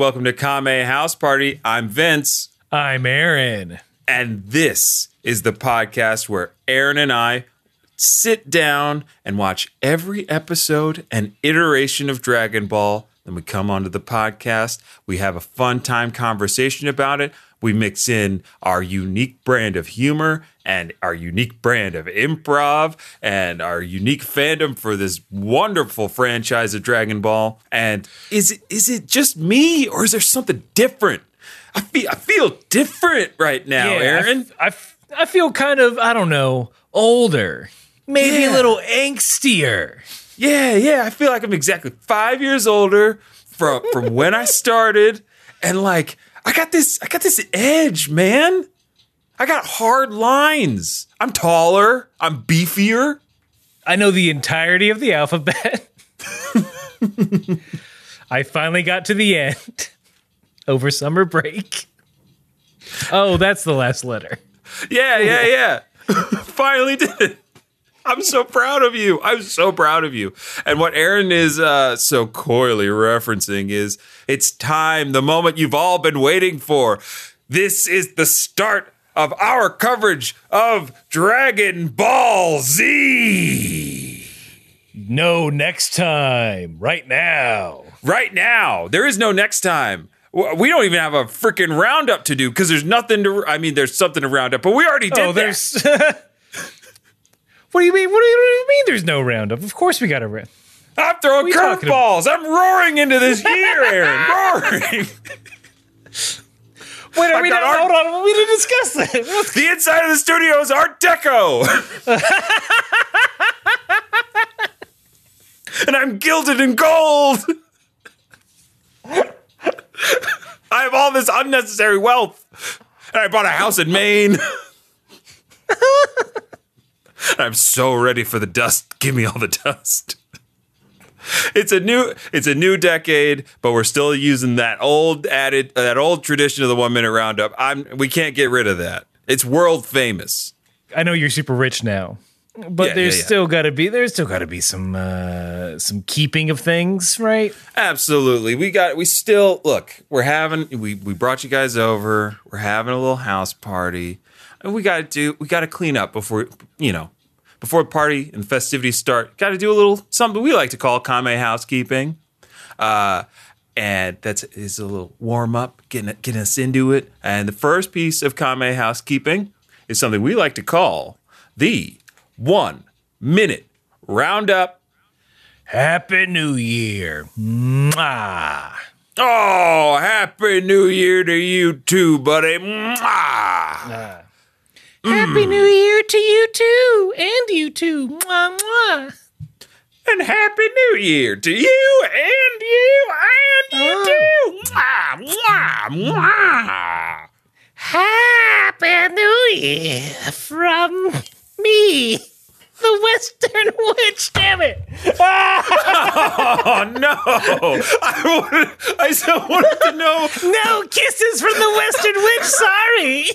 Welcome to Kame House Party. I'm Vince, I'm Aaron. and this is the podcast where Aaron and I sit down and watch every episode and iteration of Dragon Ball. Then we come onto the podcast. We have a fun time conversation about it. We mix in our unique brand of humor and our unique brand of improv and our unique fandom for this wonderful franchise of Dragon Ball. And is it is it just me or is there something different? I feel I feel different right now, f- Aaron. I, f- I feel kind of, I don't know, older. Maybe Yeah. a little angstier. Yeah, yeah. I feel like I'm exactly five years older from from when I started, and like I got this, I got this edge, man. I got hard lines. I'm taller. I'm beefier. I know the entirety of the alphabet. I finally got to the end over summer break. Oh, that's the last letter. Yeah, yeah, yeah. Finally did it. I'm so proud of you. I'm so proud of you. And what Aaron is uh, so coyly referencing is it's time, the moment you've all been waiting for. This is the start of our coverage of Dragon Ball Z. No, next time, right now. Right now, there is no next time. We don't even have a freaking roundup to do because there's nothing to. I mean, there's something to round up, but we already did. Oh, there's. what do you mean? What do you, what do you mean? There's no roundup. Of course we got a round. I'm throwing curveballs. I'm roaring into this year, Aaron. roaring. Wait, are we not? Hold on, we didn't discuss that. The inside of the studio is Art Deco. and I'm gilded in gold. I have all this unnecessary wealth. And I bought a house in Maine. I'm so ready for the dust. Give me all the dust. It's a new it's a new decade, but we're still using that old added that old tradition of the 1 minute roundup. I'm we can't get rid of that. It's world famous. I know you're super rich now, but Yeah, there's yeah, yeah. still got to be there's still got to be some uh some keeping of things, right? Absolutely. We got we still look, we're having we we brought you guys over. We're having a little house party. We got to do we got to clean up before, you know, before party and festivities start. Got to do a little something we like to call Kame housekeeping. Uh and that's is a little warm up, getting getting us into it. And the first piece of Kame housekeeping is something we like to call the 1 minute roundup Happy New Year. Mwah. Oh, happy new year to you too, buddy. Mwah. Happy hmm. New Year to you too, and you too. Mwah, mwah. And happy new year to you and you and you ah. too. Mwah, mwah, mwah. Happy New Year from me, the Western Witch. Damn it! Oh no. I wanted, I still wanted to know. No kisses from the Western Witch. Sorry.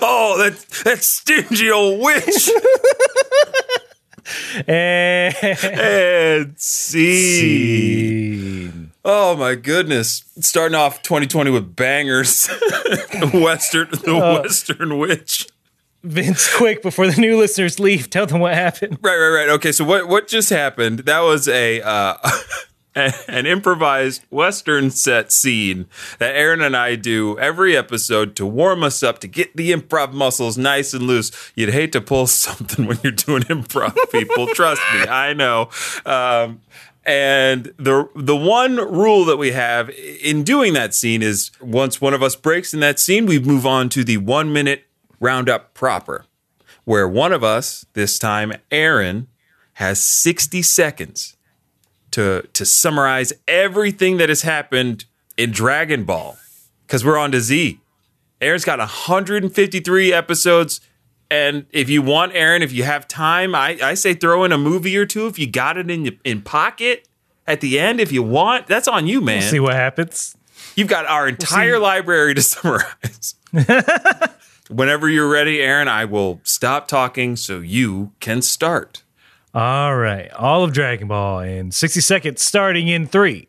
Oh, that that stingy old witch. And and see. Oh my goodness. Starting off 2020 with bangers. the Western the Western witch. Vince, quick before the new listeners leave, tell them what happened. Right, right, right. Okay, so what what just happened? That was a uh, an improvised western set scene that Aaron and I do every episode to warm us up to get the improv muscles nice and loose. You'd hate to pull something when you're doing improv, people. Trust me, I know. Um, and the the one rule that we have in doing that scene is once one of us breaks in that scene, we move on to the one minute roundup proper where one of us, this time Aaron, has 60 seconds to to summarize everything that has happened in Dragon Ball because we're on to Z. Aaron's got 153 episodes. And if you want, Aaron, if you have time, I, I say throw in a movie or two if you got it in in pocket at the end. If you want, that's on you, man. See what happens. You've got our entire library to summarize. Whenever you're ready, Aaron, I will stop talking so you can start. All right. All of Dragon Ball in 60 seconds, starting in three,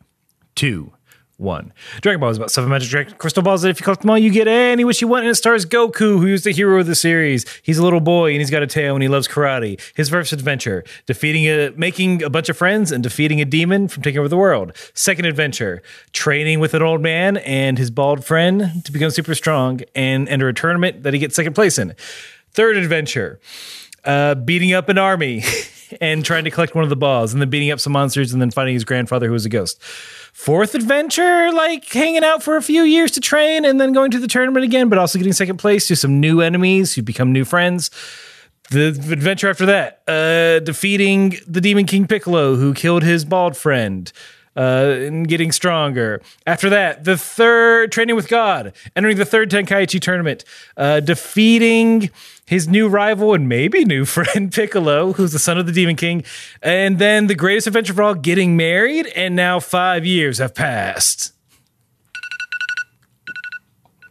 two, one. Dragon Ball is about seven magic Dragon crystal balls that if you collect them all, you get any wish you want. And it stars Goku, who's the hero of the series. He's a little boy and he's got a tail and he loves karate. His first adventure, defeating a making a bunch of friends and defeating a demon from taking over the world. Second adventure, training with an old man and his bald friend to become super strong and enter a tournament that he gets second place in. Third adventure, uh, beating up an army and trying to collect one of the balls, and then beating up some monsters, and then finding his grandfather who was a ghost. Fourth adventure, like hanging out for a few years to train, and then going to the tournament again, but also getting second place to some new enemies who become new friends. The adventure after that, uh, defeating the Demon King Piccolo, who killed his bald friend. Uh, and getting stronger. After that, the third training with God, entering the third Tenkaichi tournament, uh, defeating his new rival and maybe new friend Piccolo, who's the son of the Demon King, and then the greatest adventure of all, getting married, and now five years have passed.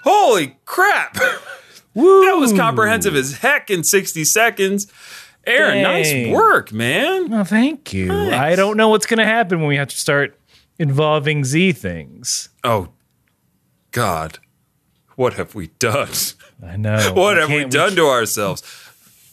Holy crap! Woo! That was comprehensive as heck in 60 seconds. Aaron, nice work, man. Oh, thank you. Nice. I don't know what's going to happen when we have to start involving Z things. Oh, God. What have we done? I know. What have we done to ourselves?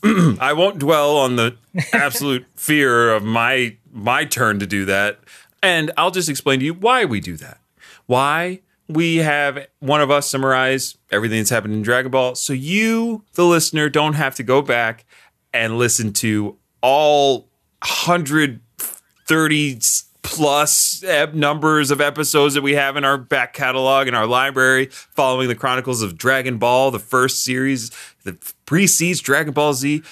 I won't dwell on the absolute fear of my my turn to do that, and I'll just explain to you why we do that. Why we have one of us summarize everything that's happened in Dragon Ball, so you, the listener, don't have to go back and listen to all hundred thirty plus numbers of episodes that we have in our back catalog in our library following the chronicles of dragon ball the first series that precedes dragon ball z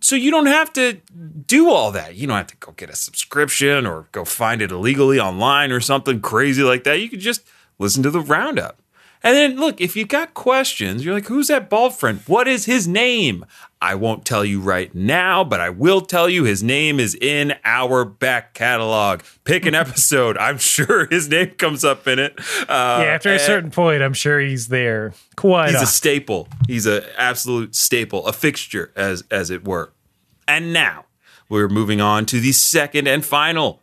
so you don't have to do all that you don't have to go get a subscription or go find it illegally online or something crazy like that you can just listen to the roundup and then look, if you got questions, you're like, who's that bald friend? What is his name? I won't tell you right now, but I will tell you his name is in our back catalog. Pick an episode. I'm sure his name comes up in it. Uh, Yeah, after a certain point, I'm sure he's there. Quite he's a staple. He's an absolute staple, a fixture, as as it were. And now we're moving on to the second and final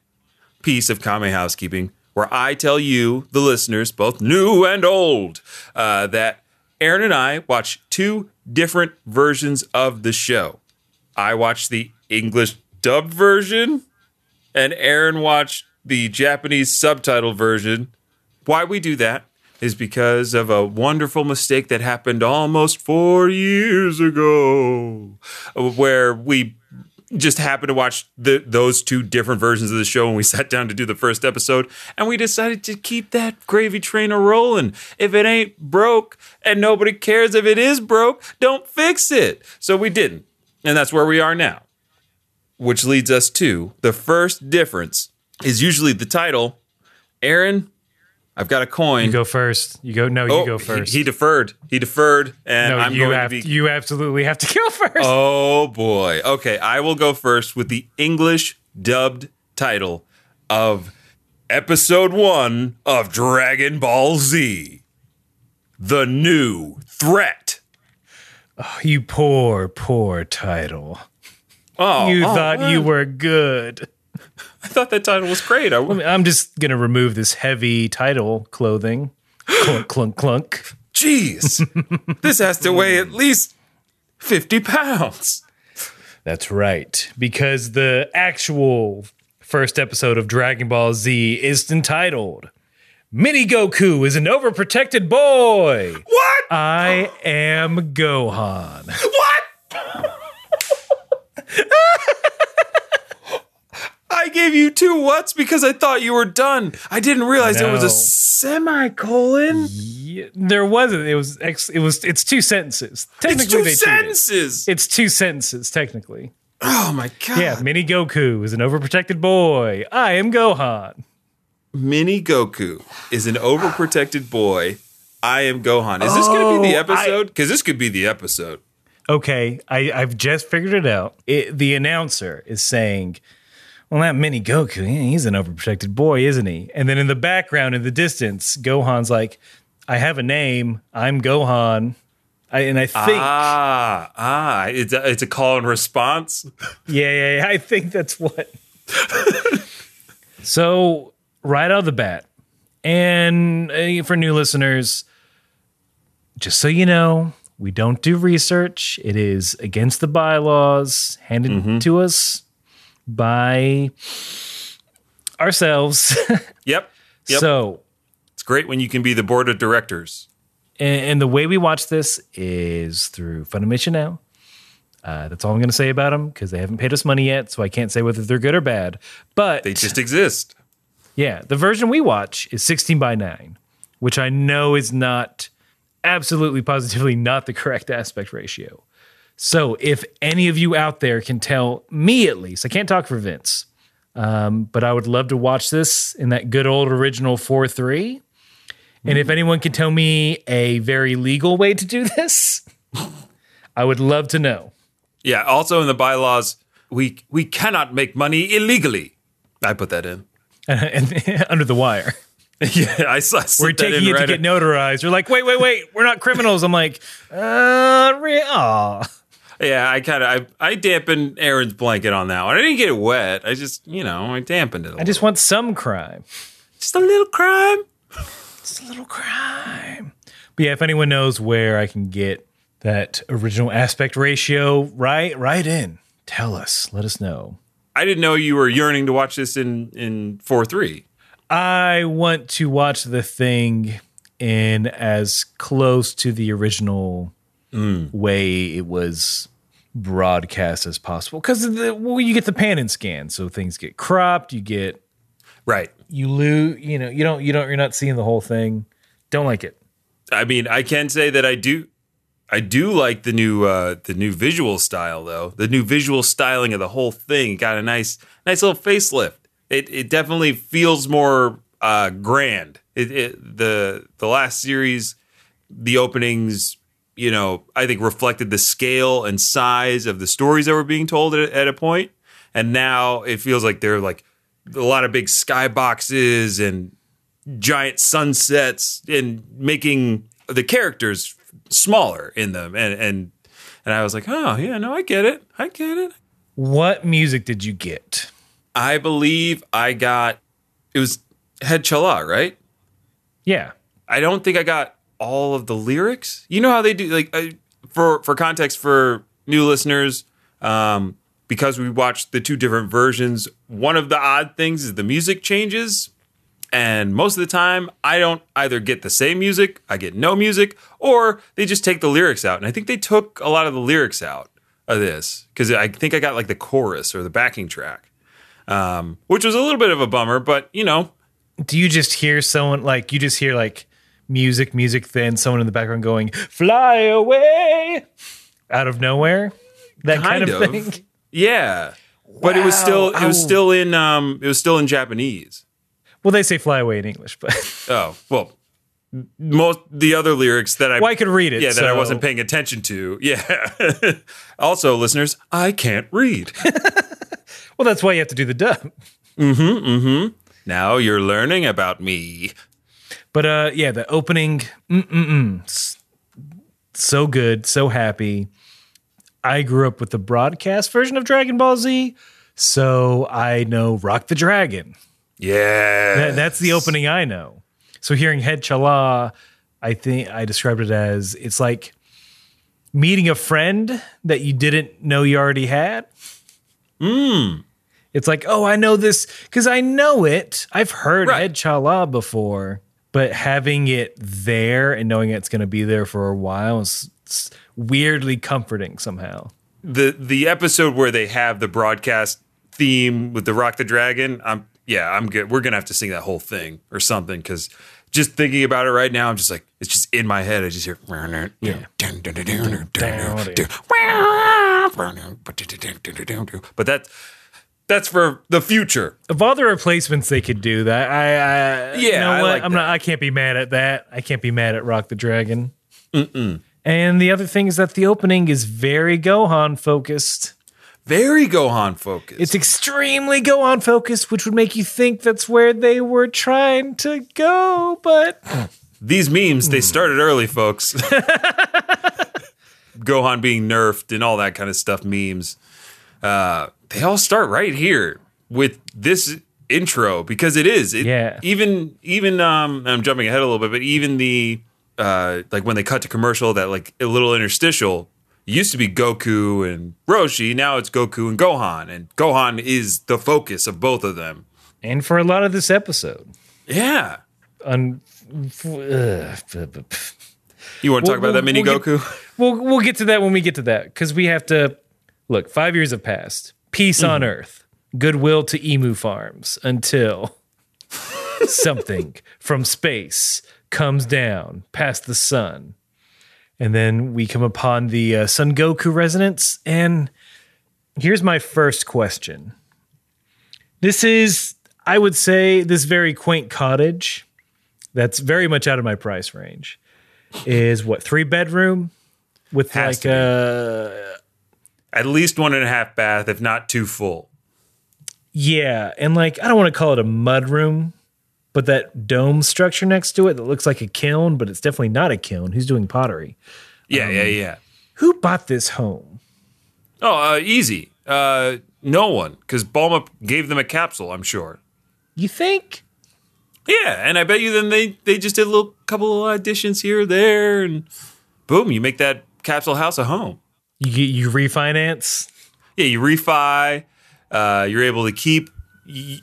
piece of Kame housekeeping, where I tell you, the listeners, both new and old, uh, that Aaron and I watch two different versions of the show. I watched the English dubbed version, and Aaron watched the Japanese subtitle version. Why we do that is because of a wonderful mistake that happened almost four years ago, where we just happened to watch the, those two different versions of the show when we sat down to do the first episode, and we decided to keep that gravy train a rolling. If it ain't broke and nobody cares if it is broke, don't fix it. So we didn't, and that's where we are now. Which leads us to the first difference is usually the title. Aaron, I've got a coin. You go first. You go. No, you Oh, go first. He, deferred. He deferred, and no, I'm you going have. to be. You absolutely have to go first. Oh boy. Okay, I will go first with the English dubbed title of episode 1 of Dragon Ball Z. The new threat. Oh, You poor, poor title. Oh, You oh, thought what? you were good. I thought that title was great. I, I I'm just gonna remove this heavy title clothing. clunk, clunk, clunk. jeez. this has to weigh at least 50 pounds. That's right, because the actual first episode of Dragon Ball Z is entitled "Mini Goku is an overprotected boy." What? I am Gohan. What? I gave you two whats because I thought you were done. I didn't realize there was a semicolon. Yeah, there wasn't. It was. Ex, it was. It's two sentences. Technically, It's two they cheated. sentences. It's two sentences technically. Oh my god. Yeah, Mini Goku is an overprotected boy. I am Gohan. Mini Goku is an overprotected boy. I am Gohan. Is this going to be the Oh, episode? Because this could be the episode. Okay, I, I've just figured it out. It, the announcer is saying, "Well, that Mini Goku, yeah, he's an overprotected boy, isn't he?" And then in the background, in the distance, Gohan's like, "I have a name. I'm Gohan." I, and I think, Ah, ah, it's a, it's a call and response. yeah, yeah, yeah, I think that's what. so right out of the bat, And uh, for new listeners, just so you know, we don't do research. It is against the bylaws handed to us by ourselves. Yep. Yep. So, it's great when you can be the board of directors. and, and the way we watch this is through Funimation now. Uh, that's all I'm going to say about them because they haven't paid us money yet, so I can't say whether they're good or bad. But They just exist. Yeah, the version we watch is 16 by 9, which I know is not absolutely positively not the correct aspect ratio. So if any of you out there can tell me at least, I can't talk for Vince, um, but I would love to watch this in that good old original 4 3. And if anyone can tell me a very legal way to do this, I would love to know. Yeah. Also in the bylaws, we we cannot make money illegally. I put that in. under the wire. yeah, I saw. We're taking it to get notarized. You're like, wait, wait, wait, we're not criminals. I'm like, uh, re- aw. Yeah, I kind of I, I dampened Aaron's blanket on that one. I didn't get it wet. I just you know I dampened it. I I just want some crime. just a little crime. Just a little crime. But yeah, if anyone knows where I can get that original aspect ratio, right, right in. Tell us. Let us know. I didn't know you were yearning to watch this in in four three. I want to watch the thing in as close to the original way it was broadcast as possible because well, you get the pan and scan, so things get cropped. You get Right. you lose. You know, you don't. You don't. You're not seeing the whole thing. Don't like it. I mean, I can say that I do. I do like the new uh, the new visual style though. The new visual styling of the whole thing got a nice nice little facelift. It it definitely feels more uh, grand. It, it the the last series, the openings, you know, I think reflected the scale and size of the stories that were being told at, at a point, and now it feels like they're like a lot of big skyboxes and giant sunsets and making the characters smaller in them and and and I was like, "Oh, yeah, no, I get it. I get it." What music did you get? I believe I got it was Head Chala, right? Yeah. I don't think I got all of the lyrics. You know how they do like uh, for for context for new listeners um because we watched the two different versions, one of the odd things is the music changes and most of the time I don't either get the same music, I get no music, or they just take the lyrics out. And I think they took a lot of the lyrics out of this because I think I got like the chorus or the backing track, um, which was a little bit of a bummer. But you know, Do you just hear someone like you just hear like music, music, then someone in the background going "Fly away" out of nowhere? That kind, Kind of, of. thing. yeah. But it was still it was still in um it was still in Japanese. Well, they say "fly away" in English, but Oh well, most the other lyrics that I well, I could read it. yeah that I wasn't paying attention to. Yeah. also, listeners, I can't read. Well, that's why you have to do the dub. Mm-hmm. Mm-hmm. Now you're learning about me. But uh, yeah, the opening, mm-mm-mm, so good, so happy. I grew up with the broadcast version of Dragon Ball Z, so I know Rock the Dragon. Yeah. That, that's the opening I know. So hearing Head Chala, I think I described it as it's like meeting a friend that you didn't know you already had. Hmm. It's like, oh, I know this because I know it. I've heard Right. Head Chala before, but having it there and knowing it's going to be there for a while is weirdly comforting somehow. the the episode where they have the broadcast theme with the Rock the Dragon, I'm yeah, I'm good. We're gonna have to sing that whole thing or something because just thinking about it right now, I'm just like it's just in my head. I just hear yeah. But that's that's for the future. Of all the replacements they could do, that I, I you Yeah, know I what? like I'm that. not. I can't be mad at that. I can't be mad at Rock the Dragon. And the other thing is that the opening is very Gohan focused. Very Gohan focused. It's extremely Gohan focused, which would make you think that's where they were trying to go, but These memes, they started early, folks. Gohan being nerfed and all that kind of stuff, memes. Uh, they all start right here with this intro because it is. It, Yeah. Even even um, I'm jumping ahead a little bit, but even the uh, like when they cut to commercial, that like a little interstitial used to be Goku and Roshi. Now it's Goku and Gohan, and Gohan is the focus of both of them. And for a lot of this episode, Yeah. un- You want to talk We'll- about that mini we'll Goku? we'll we'll get to that when we get to that because we have to look. Five years have passed. Peace on Earth, goodwill to emu farms until something from space comes down past the sun, and then we come upon the uh, Son Goku resonance. And here's my first question. This is, I would say, this very quaint cottage. That's very much out of my price range. Is what three bedroom with Has like a At least one and a half bath, if not two full. yeah, and like I don't want to call it a mud room, but that dome structure next to it that looks like a kiln, but it's definitely not a kiln. Who's doing pottery? Yeah, yeah, yeah. Who bought this home? Oh, uh, easy. Uh, no one, because Bulma gave them a capsule. I'm sure. You think? Yeah, and I bet you then they they just did a little couple of additions here or there, and boom, you make that capsule house a home. You you refinance? Yeah, you refi. Uh, you're able to keep.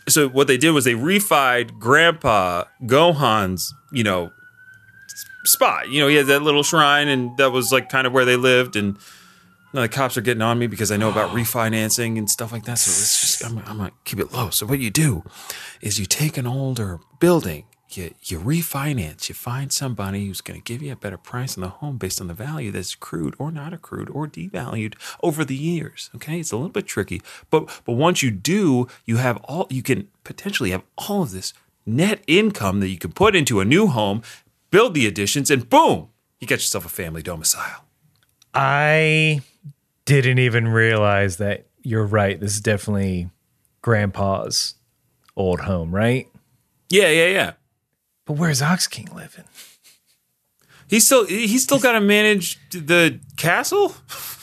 So what they did was they refied Grandpa Gohan's, you know, spot. You know, he had that little shrine, and that was like kind of where they lived. And you know, the cops are getting on me because I know about refinancing and stuff like that. So it's just I'm, I'm gonna keep it low. So what you do is you take an older building. You, you refinance. You find somebody who's going to give you a better price on the home based on the value that's accrued or not accrued or devalued over the years. Okay, it's a little bit tricky, but but once you do, you have all you can potentially have all of this net income that you can put into a new home, build the additions, and boom, you get yourself a family domicile. I didn't even realize that you're right. This is definitely grandpa's old home, right? Yeah, yeah, yeah. But where's Ox King living? He's still he's still got to manage the castle.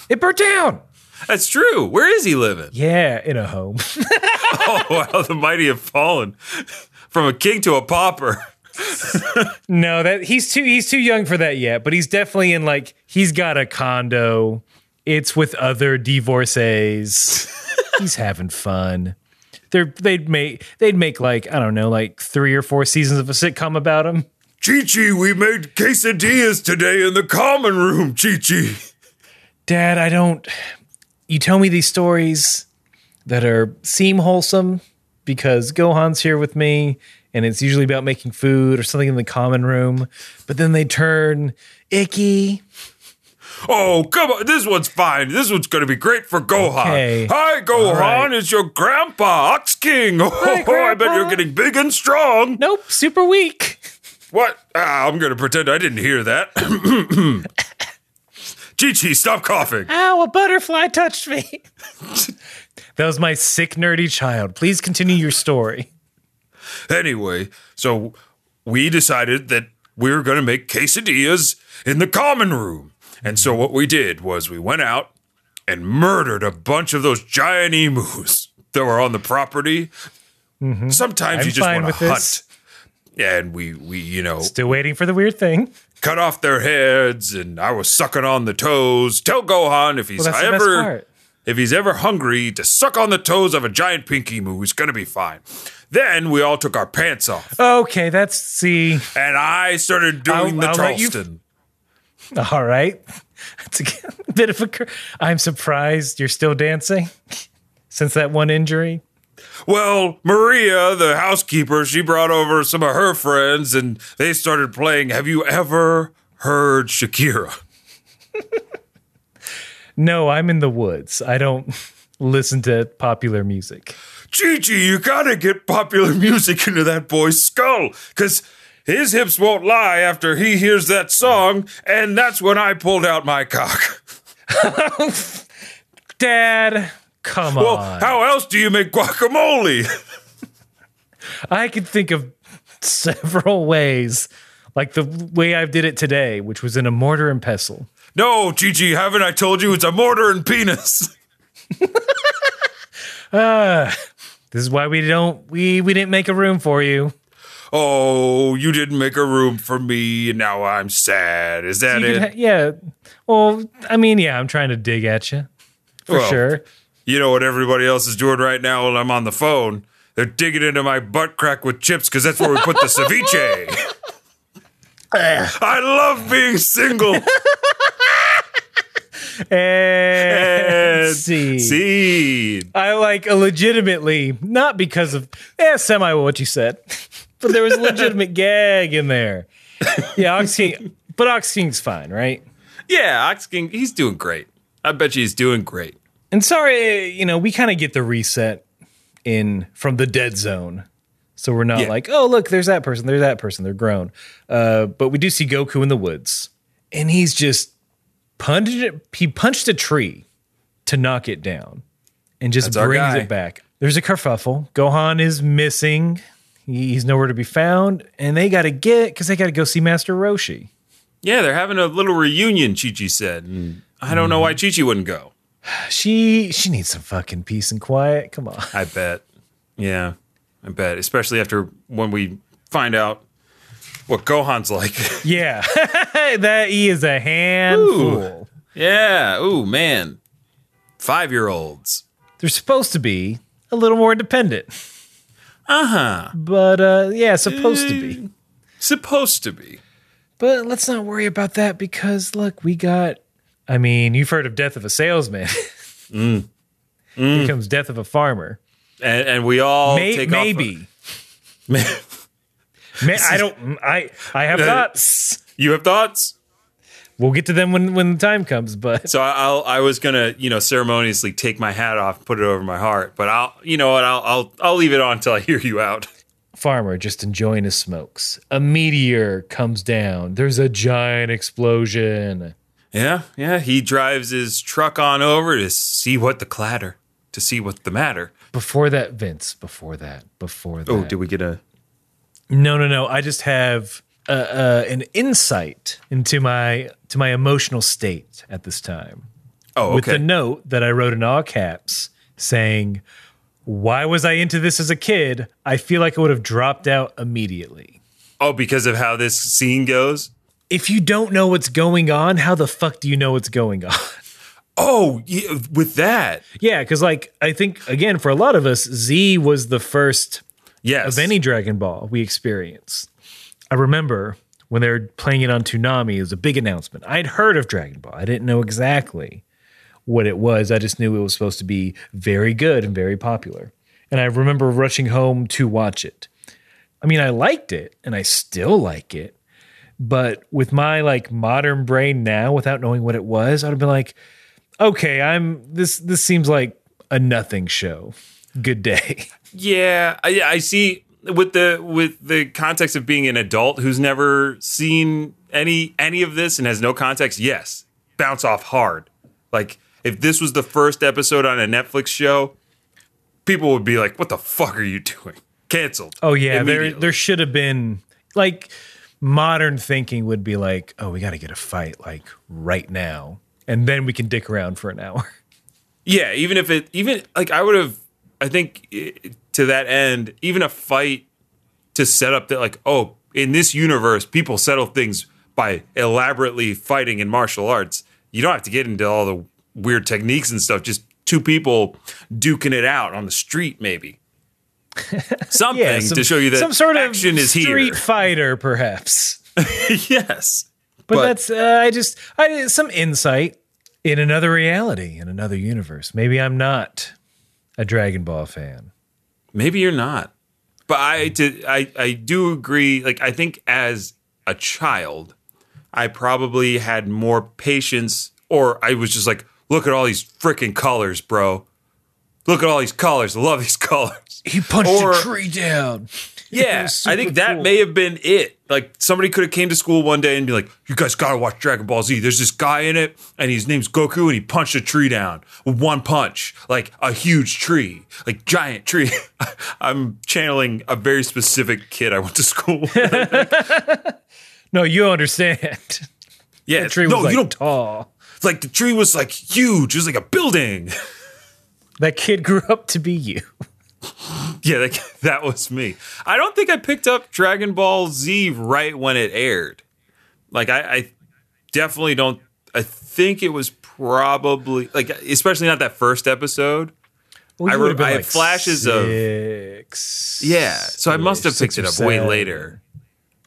It burnt down. That's true. Where is he living? Yeah, in a home. Oh wow, the mighty have fallen from a king to a pauper. no, that he's too he's too young for that yet, but he's definitely in like he's got a condo. It's with other divorcees. he's having fun. They're they'd make they'd make like, I don't know, like three or four seasons of a sitcom about him. Chi Chi, we made quesadillas today in the common room. Chi Chi. Dad, I don't you tell me these stories that are seem wholesome because Gohan's here with me and it's usually about making food or something in the common room, but then they turn icky. Oh, come on. This one's fine. This one's going to be great for Gohan. Okay. Hi, Gohan. right. It's your grandpa, Ox King. Oh, I bet you're getting big and strong. Nope, super weak. What? Ah, I'm going to pretend I didn't hear that. Chi Chi, stop coughing. Ow, a butterfly touched me. that was my sick, nerdy child. Please continue your story. Anyway, so we decided that we were going to make quesadillas in the common room. And so what we did was we went out and murdered a bunch of those giant emus that were on the property. Sometimes Mm-hmm. I'm you just want to hunt. this. And we, we, you know, Still waiting for the weird thing. cut off their heads, and I was sucking on the toes. Tell Gohan if he's Well, that's the best ever if he's ever hungry to suck on the toes of a giant pink emu, he's gonna be fine. Then we all took our pants off. Okay, that's see. and I started doing I'll- the I'll Charleston. All right. That's a bit of a. cur- I'm surprised you're still dancing since that one injury. Well, Maria, the housekeeper, she brought over some of her friends, and they started playing. Have you ever heard Shakira? No, I'm in the woods. I don't listen to popular music. Chi Chi, you gotta get popular music into that boy's skull, cause his hips won't lie after he hears that song, and that's when I pulled out my cock. Dad, come Well, on. Well, how else do you make guacamole? I could think of several ways, like the way I did it today, which was in a mortar and pestle. no, Chi Chi, haven't I told you it's a mortar and penis? Ah, this is why we don't we we didn't make a room for you. Oh, you didn't make a room for me, and now I'm sad. Is that You it? ha- yeah. Well, I mean, yeah, I'm trying to dig at you for Well, sure. You know what everybody else is doing right now while I'm on the phone? They're digging into my butt crack with chips because that's where we put the ceviche. I love being single. And And see. Seed. I like a legitimately, not because of eh, semi what you said, but there was a legitimate gag in there. Yeah, Ox King, but Ox King's fine, right? Yeah, Ox King, he's doing great. I bet you he's doing great. And sorry, you know, we kind of get the reset in from the dead zone. So we're not Yeah. like, oh, look, there's that person, there's that person, they're grown. Uh, but we do see Goku in the woods, and he's just punched. He punched a tree to knock it down, and just That's brings it back. There's a kerfuffle. Gohan is missing. He- He's nowhere to be found, and they got to get because they got to go see Master Roshi. Yeah, they're having a little reunion, Chi Chi said. And I don't know mm-hmm. why Chi Chi wouldn't go. She she needs some fucking peace and quiet. Come on. I bet. Yeah, I bet. Especially after when we find out what Gohan's like. Yeah, that he is a handful. yeah. Ooh, man. Five year olds. They're supposed to be a little more independent, Uh huh. but uh, yeah, supposed to be. Supposed to be. But let's not worry about that because look, we got. I mean, you've heard of death of a salesman. Here comes death of a farmer. And, and we all May- take maybe. I don't. I I have thoughts. you have thoughts? We'll get to them when when the time comes. But So I'll I was gonna you know ceremoniously take my hat off, and put it over my heart, but I'll you know what I'll I'll I'll leave it on until I hear you out. farmer just enjoying his smokes. A meteor comes down. There's a giant explosion. Yeah, yeah. He drives his truck on over to see what the clatter, to see what the matter. Before that, Vince. Before that. Before that. Oh, did we get a? No, no, no. I just have uh, uh, an insight into my to my emotional state at this time, Oh, with okay. the note that I wrote in all caps saying, "Why was I into this as a kid? I feel like I would have dropped out immediately." oh, because of how this scene goes. If you don't know what's going on, how the fuck do you know what's going on? Oh, yeah, with that, yeah, because like I think again for a lot of us, Z was the first yes. of any Dragon Ball we experience. I remember when they were playing it on Toonami, it was a big announcement. I'd heard of Dragon Ball. I didn't know exactly what it was. I just knew it was supposed to be very good and very popular. And I remember rushing home to watch it. I mean, I liked it and I still like it. But with my like modern brain now, without knowing what it was, I'd have been like, okay, I'm this this seems like a nothing show. Good day. Yeah, I, I see. With the with the context of being an adult who's never seen any any of this and has no context, yes, bounce off hard. Like if this was the first episode on a Netflix show, people would be like, "What the fuck are you doing?" Canceled. Oh yeah, there there should have been like modern thinking would be like, oh, we got to get a fight like right now, and then we can dick around for an hour. Yeah, even if it, even like I would have, I think i- to that end, even a fight to set up that, like, oh, in this universe, people settle things by elaborately fighting in martial arts. You don't have to get into all the weird techniques and stuff. Just two people duking it out on the street, maybe. Something some- to show you that some sort of action is street here. fighter, perhaps. yes, But, But- that's uh, I just I some insight in another reality, in another universe. Maybe I'm not a Dragon Ball fan. Maybe you're not. But I to I I do agree like I think as a child I probably had more patience or I was just like look at all these freaking colors, bro. Look at all these colors. I love these colors. He punched Or- a tree down. Yeah, I think super that cool. may have been it. Like somebody could have came to school one day and be like, "You guys got to watch Dragon Ball Z. There's this guy in it, and his name's Goku, and he punched a tree down with one punch, like a huge tree, like giant tree." I'm channeling a very specific kid I went to school. with. No, you understand. yeah, The tree was no, like you don't. tall. Like the tree was like huge. It was like a building. That kid grew up to be you. Yeah, that, that was me. I don't think I picked up Dragon Ball Z right when it aired. Like I, I definitely don't. I think it was probably like, especially not that first episode. Well, I re- I had flashes of- Yeah, so I must have picked it up way later.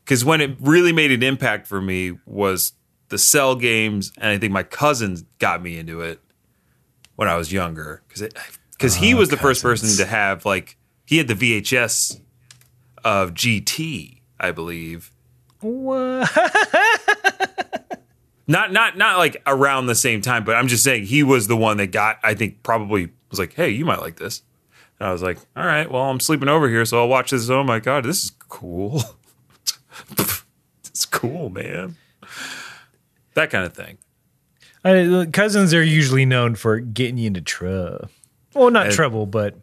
Because when it really made an impact for me was the Cell games, and I think my cousins got me into it when I was younger. Because because he Oh, was the first person to have like he had the VHS of GT, I believe. What? Not not not like around the same time, but I'm just saying he was the one that got. I think probably was like, hey, you might like this. And I was like, all right, well, I'm sleeping over here, so I'll watch this. Oh my god, this is cool. it's cool, man. That kind of thing. I, cousins are usually known for getting you into trouble. Well, not And- trouble, but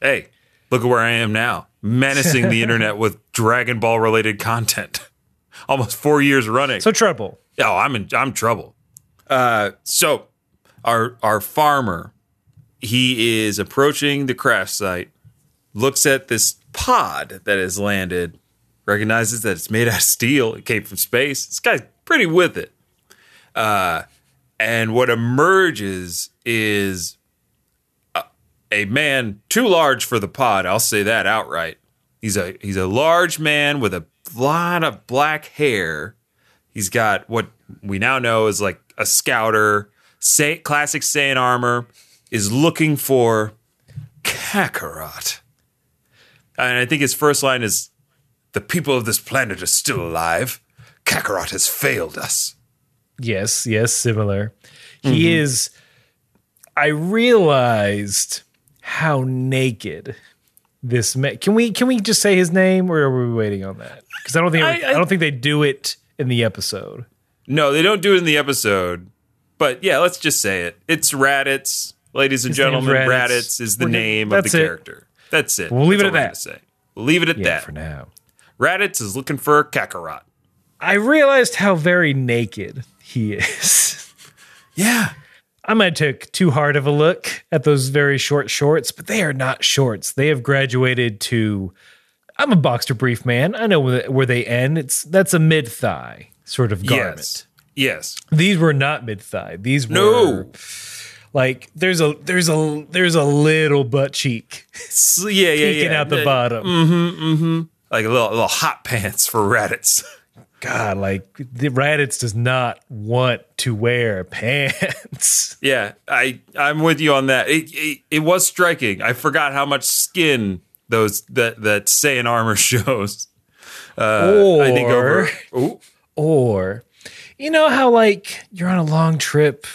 Hey, look at where I am now, menacing the internet with Dragon Ball related content. Almost four years running. so trouble. Oh, I'm in I'm trouble. Uh, so our our farmer, he is approaching the crash site, looks at this pod that has landed, recognizes that it's made out of steel. It came from space. This guy's pretty with it. Uh, and what emerges is a, man too large for the pod. I'll say that outright. He's a he's a large man with a lot of black hair. He's got what we now know is like a scouter, say, classic Saiyan armor, is looking for Kakarot. And I think his first line is The people of this planet are still alive. Kakarot has failed us. Yes, yes, similar. Mm-hmm. He is. I realized how naked this man. Can we can we just say his name, or are we waiting on that? Because I don't think I, I- I- don't think they do it in the episode. No, they don't do it in the episode. But yeah, let's just say it. It's Raditz. Ladies and His gentlemen, Raditz. Raditz is the We're gonna- name of the it. character. That's it. We'll leave That's it at that. Say. We'll leave it at Yeah, that. for now. Raditz is looking for a Kakarot. I realized how very naked he is. Yeah. I might took too hard of a look at those very short shorts, but they are not shorts. They have graduated to. I'm a boxer brief man. I know where they end. It's that's a mid thigh sort of garment. Yes. Yes. These were not mid thigh. These were No. like there's a there's a there's a little butt cheek yeah, yeah, peeking yeah. out the Uh, bottom. Mm-hmm, mm-hmm. Like a little, little hot pants for Raditz. God, like the Raditz does not want to wear pants. yeah, I I'm with you on that. It, it it was striking. I forgot how much skin those that that Saiyan armor shows. Uh, or I think over. Ooh. or you know how like you're on a long trip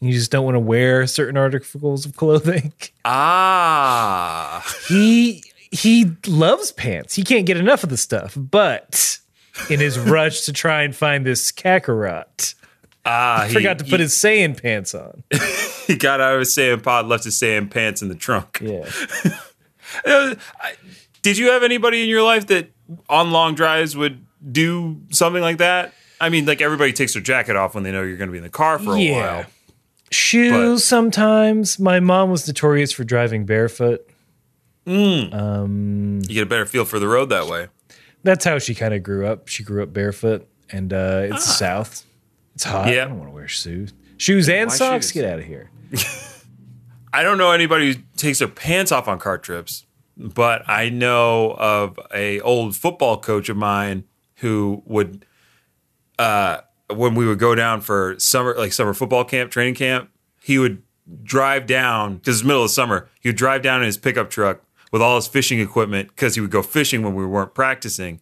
and you just don't want to wear certain articles of clothing. Ah. He he loves pants. He can't get enough of the stuff, but in his rush to try and find this Kakarot, Ah, he forgot to put his Saiyan pants on. He got out of his Saiyan pod, left his Saiyan pants in the trunk. Yeah. I- Did you have anybody in your life that on long drives would do something like that? I mean, like everybody takes their jacket off when they know you're going to be in the car for a Yeah. while. Shoes sometimes. My mom was notorious for driving barefoot. Um, You get a better feel for the road that way. That's how she kind of grew up. She grew up barefoot, and uh, it's the south. It's hot. Yeah. I don't want to wear shoes. Shoes and Why socks. shoes? Get out of here. I don't know anybody who takes their pants off on car trips, but I know of a old football coach of mine who would, uh, when we would go down for summer, like summer football camp, training camp, he would drive down because it's middle of summer. He would drive down in his pickup truck with all his fishing equipment because he would go fishing when we weren't practicing.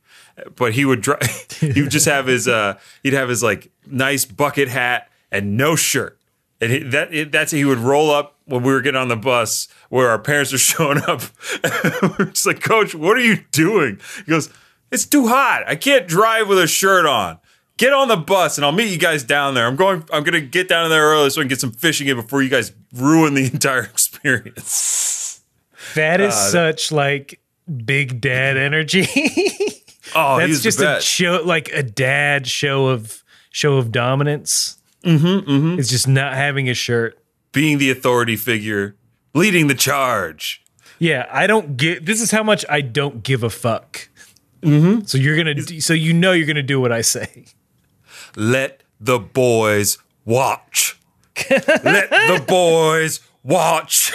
But he would drive. he would just have his. Uh, he'd have his like nice bucket hat and no shirt. And he, that it, that's he would roll up when we were getting on the bus where our parents are showing up. we're just like, Coach, what are you doing? He goes, It's too hot. I can't drive with a shirt on. Get on the bus and I'll meet you guys down there. I'm going. I'm gonna get down there early so I can get some fishing in before you guys ruin the entire experience. That is Uh, such like big dad energy. Oh, That's he's just a show, like a dad show of show of dominance. Mm-hmm, mm-hmm. It's just not having a shirt. being the authority figure, leading the charge. Yeah, I don't get. This is how much I don't give a fuck. Mm-hmm. So you're gonna. do- So you know you're gonna do what I say. Let the boys watch. Let the boys watch.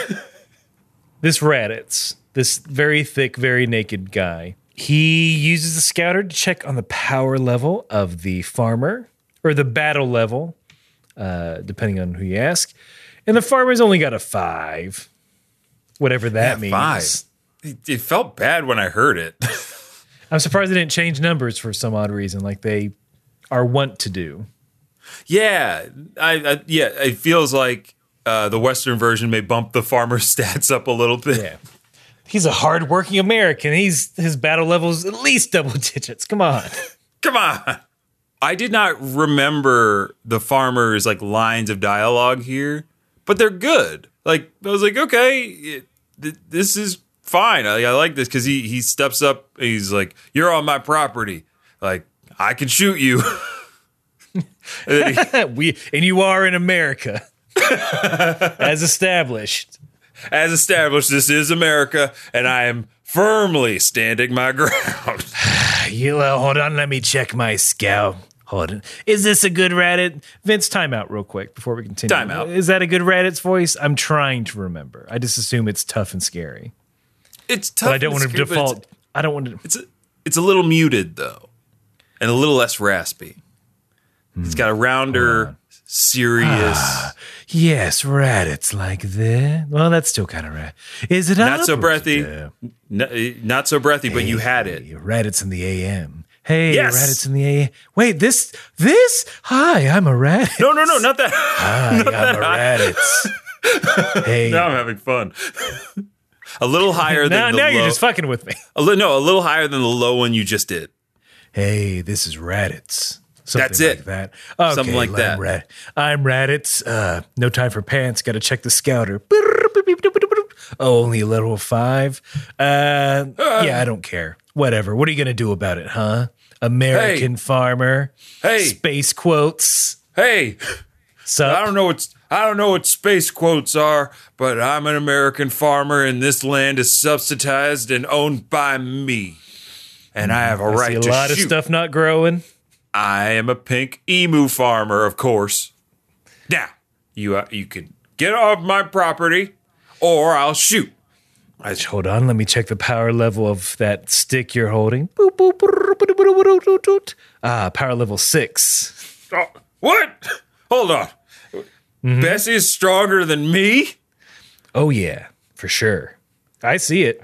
This Raditz, this very thick, very naked guy, he uses the scouter to check on the power level of the farmer or the battle level, uh, depending on who you ask. And the farmer's only got a five, whatever that means. Five. It, it felt bad when I heard it. I'm surprised they didn't change numbers for some odd reason, like they are wont to do. yeah, I, I yeah, it feels like uh, the Western version may bump the farmer's stats up a little bit. Yeah. He's a hardworking American. He's his battle level's at least double digits. Come on. Come on. I did not remember the farmer's like lines of dialogue here, but they're good. Like I was like, okay, it, th- this is fine. I, I like this because he he steps up. He's like, "You're on my property. Like I can shoot you." And he- we and you are in America. As established. As established, this is America, and I am firmly standing my ground. You uh, hold on, let me check my scout. Hold on. Is this a good Raditz? Vince, time out real quick before we continue. Time out. Is that a good Raditz voice? I'm trying to remember. I just assume it's tough and scary. It's tough. But I don't and want to scary, default. I don't want to. It's a, it's a little muted though, and a little less raspy. It's got a rounder, serious, Yes, Raditz like that. Well, that's still kind of rat. Is it not up so or is it breathy, down? n- eh, not so breathy, but you had it. Hey, Raditz in the AM. Hey, Yes. Raditz in the AM. Wait, this, this? Hi, I'm a Reddit. No, no, no, not that. Hi, I'm a Reddit. hey, now I'm having fun. a little higher than now, the now low. you're just fucking with me. a li- no, a little higher than the low one you just did. Hey, this is Raditz. Something That's it. Like that. Okay, Something like I'm that. Rad- I'm Raditz. Uh, no time for pants. Got to check the scouter. Oh, only a level five. Uh, yeah, I don't care. Whatever. What are you gonna do about it, huh? American farmer. Hey, Space quotes. hey, So I don't know what I don't know what space quotes are, but I'm an American farmer, and this land is subsidized and owned by me, and I have a I right see a to lot shoot. of stuff not growing. I am a pink emu farmer, of course. Now, you uh, you can get off my property, or I'll shoot. Hold on, let me check the power level of that stick you're holding. Ah, power level six. Oh, what? Hold on. Mm-hmm. Bessie is stronger than me. Oh yeah, for sure. I see it.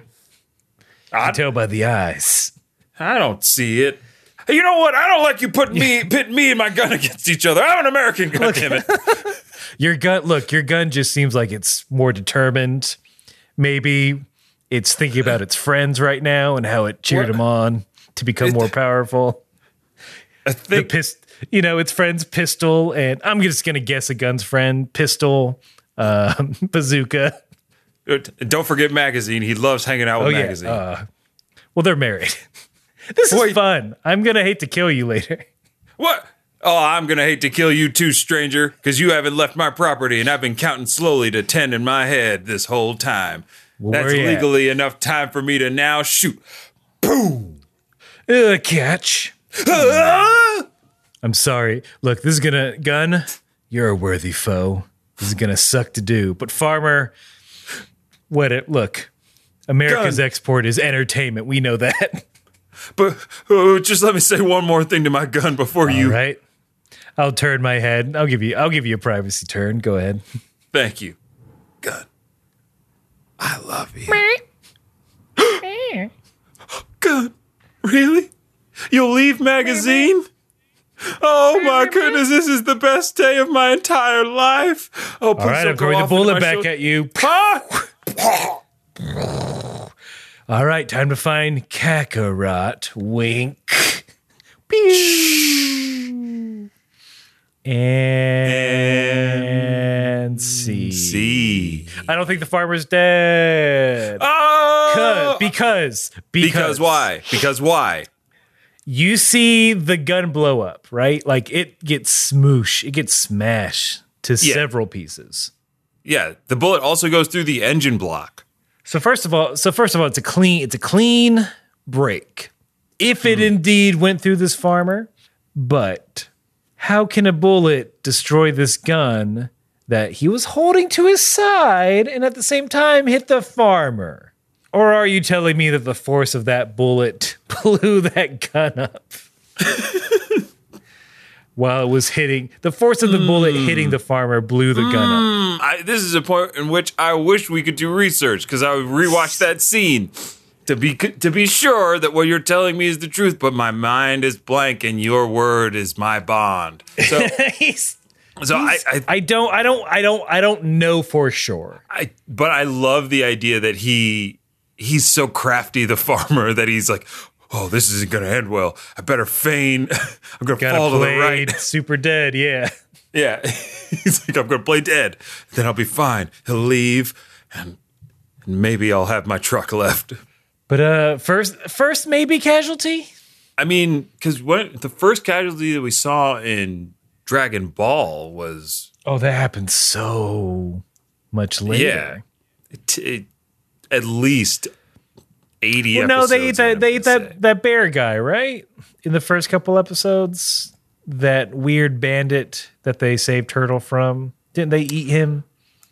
I can tell by the eyes. I don't see it. Hey, You know what? I don't like you putting me pitting me and my gun against each other. I'm an American, goddammit. Your gun, look, your gun just seems like it's more determined. Maybe it's thinking about its friends right now and how it cheered them on to become more powerful. I The think pist, you know, its friend's pistol, and I'm just gonna guess a gun's friend, pistol, um, bazooka. don't forget magazine. He loves hanging out Oh with yeah. magazine. Uh, well, they're married. This is fun. I'm gonna hate to kill you later. what? Oh, I'm gonna hate to kill you too, stranger, because you haven't left my property, and I've been counting slowly to ten in my head this whole time. That's you at? legally enough time for me to now shoot. Uh, catch. Ah! I'm sorry. Look, this is gonna gun. You're a worthy foe. This is gonna suck to do, but farmer, what it look. America's Gun. export is entertainment. We know that. But uh, just let me say one more thing to my gun before you. All right. I'll turn my head. I'll give you. I'll give you a privacy turn. Go ahead. Thank you, gun. I love you. gun, really? You'll leave magazine? Oh my goodness, this is the best day of my entire life. Oh, please All right. don't I'm go throwing the off into bullet my back shoulder. at you. Huh? All right. Time to find Kakarot. Wink. Pew. And see. See. I don't think the farmer's dead. Oh! because, because because why? Because why? You see the gun blow up, right? Like it gets smoosh, it gets smashed to Yeah. several pieces. Yeah, the bullet also goes through the engine block. So first of all, so first of all, it's a clean, it's a clean break. If it hmm. indeed went through this farmer, but how can a bullet destroy this gun that he was holding to his side and at the same time hit the farmer? Or are you telling me that the force of that bullet blew that gun up? While it was hitting, the force of the bullet hmm. hitting the farmer blew the gun up. Hmm. I, this is a point in which I wish we could do research because I would rewatch that scene to be to be sure that what you're telling me is the truth. But my mind is blank, and your word is my bond. So, He's- so I, I, I don't, I don't, I don't, I don't know for sure. I, but I love the idea that he he's so crafty, the farmer, that he's like, oh, this isn't going to end well. I better feign. I'm going to fall to the right. super dead, yeah. Yeah. He's like, I'm going to play dead. Then I'll be fine. He'll leave and, and maybe I'll have my truck left. But uh, first, first maybe casualty. I mean, because when the first casualty that we saw in Dragon Ball was, Oh, that happened so much later. yeah, it, it, at least 80 Well, no, they ate episodes that. They ate that that bear guy, right? In the first couple episodes, that weird bandit that they saved Turtle from. Didn't they eat him?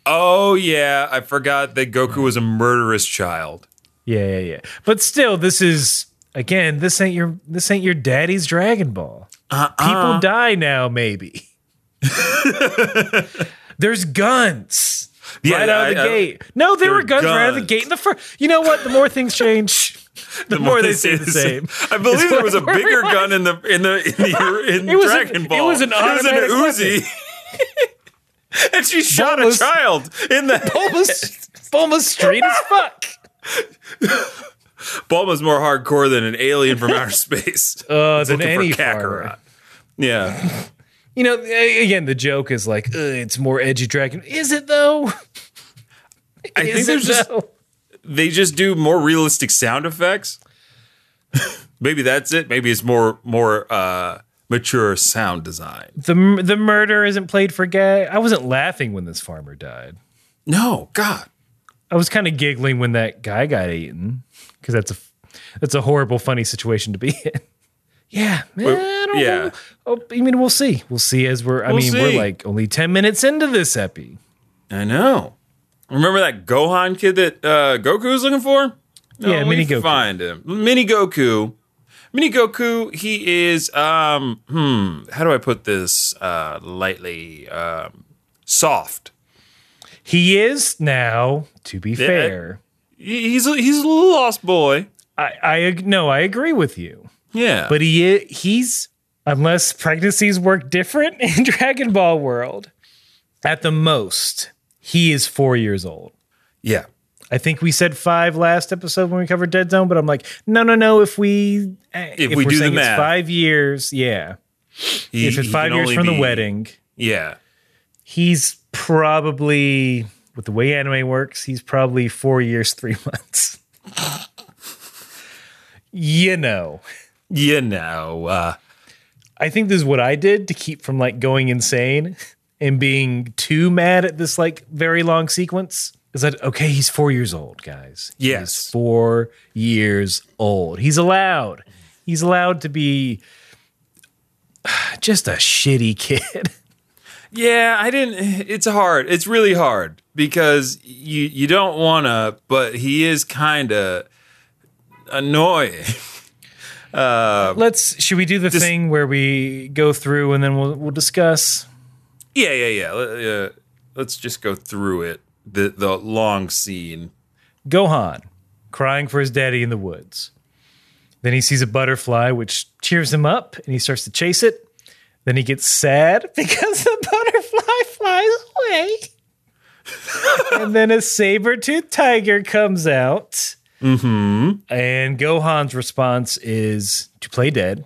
Oh, yeah. I forgot that Goku was a murderous child. Yeah, yeah, yeah. But still, this is again. This ain't your. This ain't your daddy's Dragon Ball. Uh-uh. People die now, maybe. There's guns. Yeah, right out of the I- gate. No, there there were are guns, right out of the gate in the first. You know what? The more things change, the, more, they stay the same. I believe there was a bigger realized. gun in the in the in the in It was an- Dragon it Ball. was an Uzi. and she shot Bulma's- a child in the Bulma's, Bulma's straight as fuck. Bulma's more hardcore than an alien from outer space. Uh, than any Kakarot. Yeah. You know, again, the joke is like, it's more edgy dragon. Is it though? I think there's just though? they just do more realistic sound effects. Maybe that's it. Maybe it's more more uh mature sound design. the the murder isn't played for gay. I wasn't laughing when this farmer died. No, God. I was kind of giggling when that guy got eaten because that's a that's a horrible, funny situation to be in. Yeah, man, I don't yeah. know. Oh, I mean, we'll see. We'll see as we're. I We'll mean, we're like only ten minutes into this epi. I know. Remember that Gohan kid that uh, Goku was looking for? No, Yeah, we Mini Goku. Find him. Mini Goku. Mini Goku. He is. Um. Hmm. How do I put this uh, lightly? Um. Soft. He is now. To be fair, He- He's a, he's a little lost boy. I I no, I agree with you. Yeah. But he he's unless pregnancies work different in Dragon Ball world, at the most he is four years old. yeah. I think we said five last episode when we covered Dead Zone, but I'm like, no, no, no. If we eh, if, we we're do the math. five years, yeah. He- if it's five years only from the wedding, Yeah. he's probably with the way anime works, he's probably four years, three months. you know. You know. Uh, I think this is what I did to keep from like going insane and being too mad at this like very long sequence. Is that okay? He's four years old, guys. Yes. He's four years old. He's allowed. He's allowed to be just a shitty kid. Yeah, I didn't. It's hard. It's really hard because you you don't want to, but he is kind of annoying. Let's. Should we do the thing where we go through and then we'll we'll discuss? Yeah, yeah, yeah. Uh, let's just go through it. The the long scene. Gohan crying for his daddy in the woods. Then he sees a butterfly, which cheers him up, and he starts to chase it. Then he gets sad because the butterfly flies away. and then a saber toothed tiger comes out. Mm-hmm. And Gohan's response is to play dead.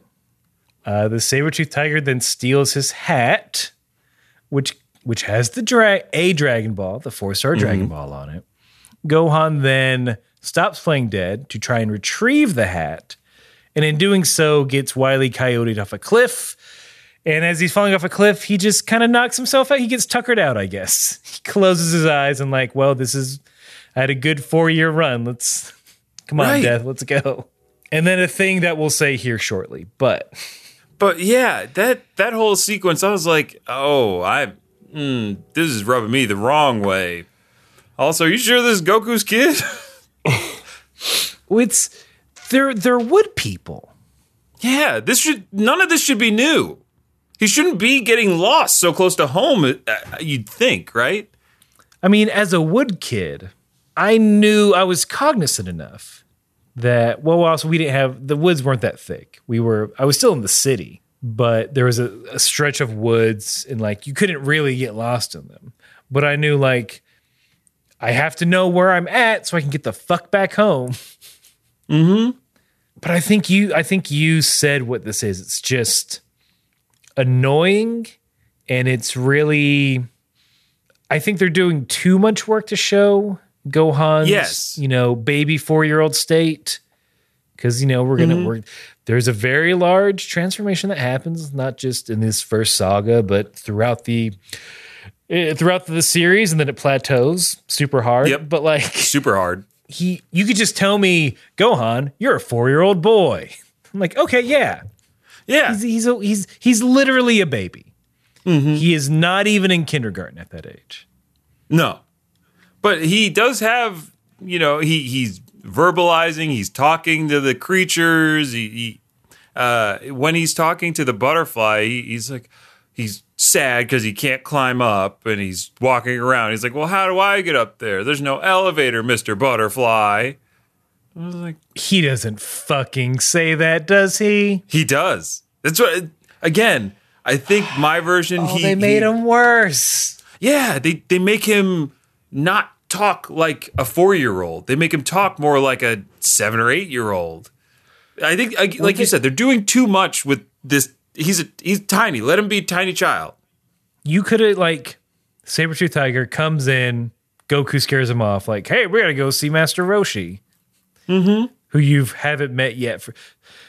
Uh, the saber toothed tiger then steals his hat, which which has the dra- a Dragon Ball, the four star Dragon Ball on it. Gohan then stops playing dead to try and retrieve the hat, and in doing so, gets Wily Coyote off a cliff. And as he's falling off a cliff, he just kind of knocks himself out. He gets tuckered out, I guess. He closes his eyes and like, well, this is, I had a good four year run. Let's come on, Right. Death. Let's go. And then a thing that we'll say here shortly, but But yeah, that that whole sequence, I was like, oh, I, mm, this is rubbing me the wrong way. Also, are you sure this is Goku's kid? it's they're they're wood people. yeah, this should none of this should be new. He shouldn't be getting lost so close to home. uh, You'd think, right? I mean, as a wood kid, I knew I was cognizant enough that well, also we didn't have the woods weren't that thick. We were I was still in the city, but there was a, a stretch of woods and like you couldn't really get lost in them. But I knew like I have to know where I'm at so I can get the fuck back home. Mm-hmm. But I think you I think you said what this is. It's just annoying and it's really I think they're doing too much work to show Gohan's, Yes. you know, baby four year old state. Because you know we're gonna we're there's a very large transformation that happens, not just in this first saga, but throughout the eh, throughout the series, and then it plateaus super hard. Yep. But like Super hard. he, you could just tell me, Gohan, you're a four year old boy. I'm like, okay, yeah, Yeah, he's he's a, he's he's literally a baby. He is not even in kindergarten at that age. No. But he does have, you know, he he's verbalizing, he's talking to the creatures. He, he uh when he's talking to the butterfly, he, he's like he's sad cuz he can't climb up and he's walking around. He's like, "Well, how do I get up there? There's no elevator, Mr. Butterfly." I was like, He doesn't fucking say that, does he? he does. That's what again, I think my version Oh, he they made he- him worse. Yeah, they they make him not talk like a four year old. They make him talk more like a seven or eight year old. I think, I, like you they- said, they're doing too much with this. He's a, he's tiny. Let him be a tiny child. You could have like Sabretooth Tiger comes in, Goku scares him off, like, hey, we gotta go see Master Roshi. Mm-hmm. who you haven't met yet for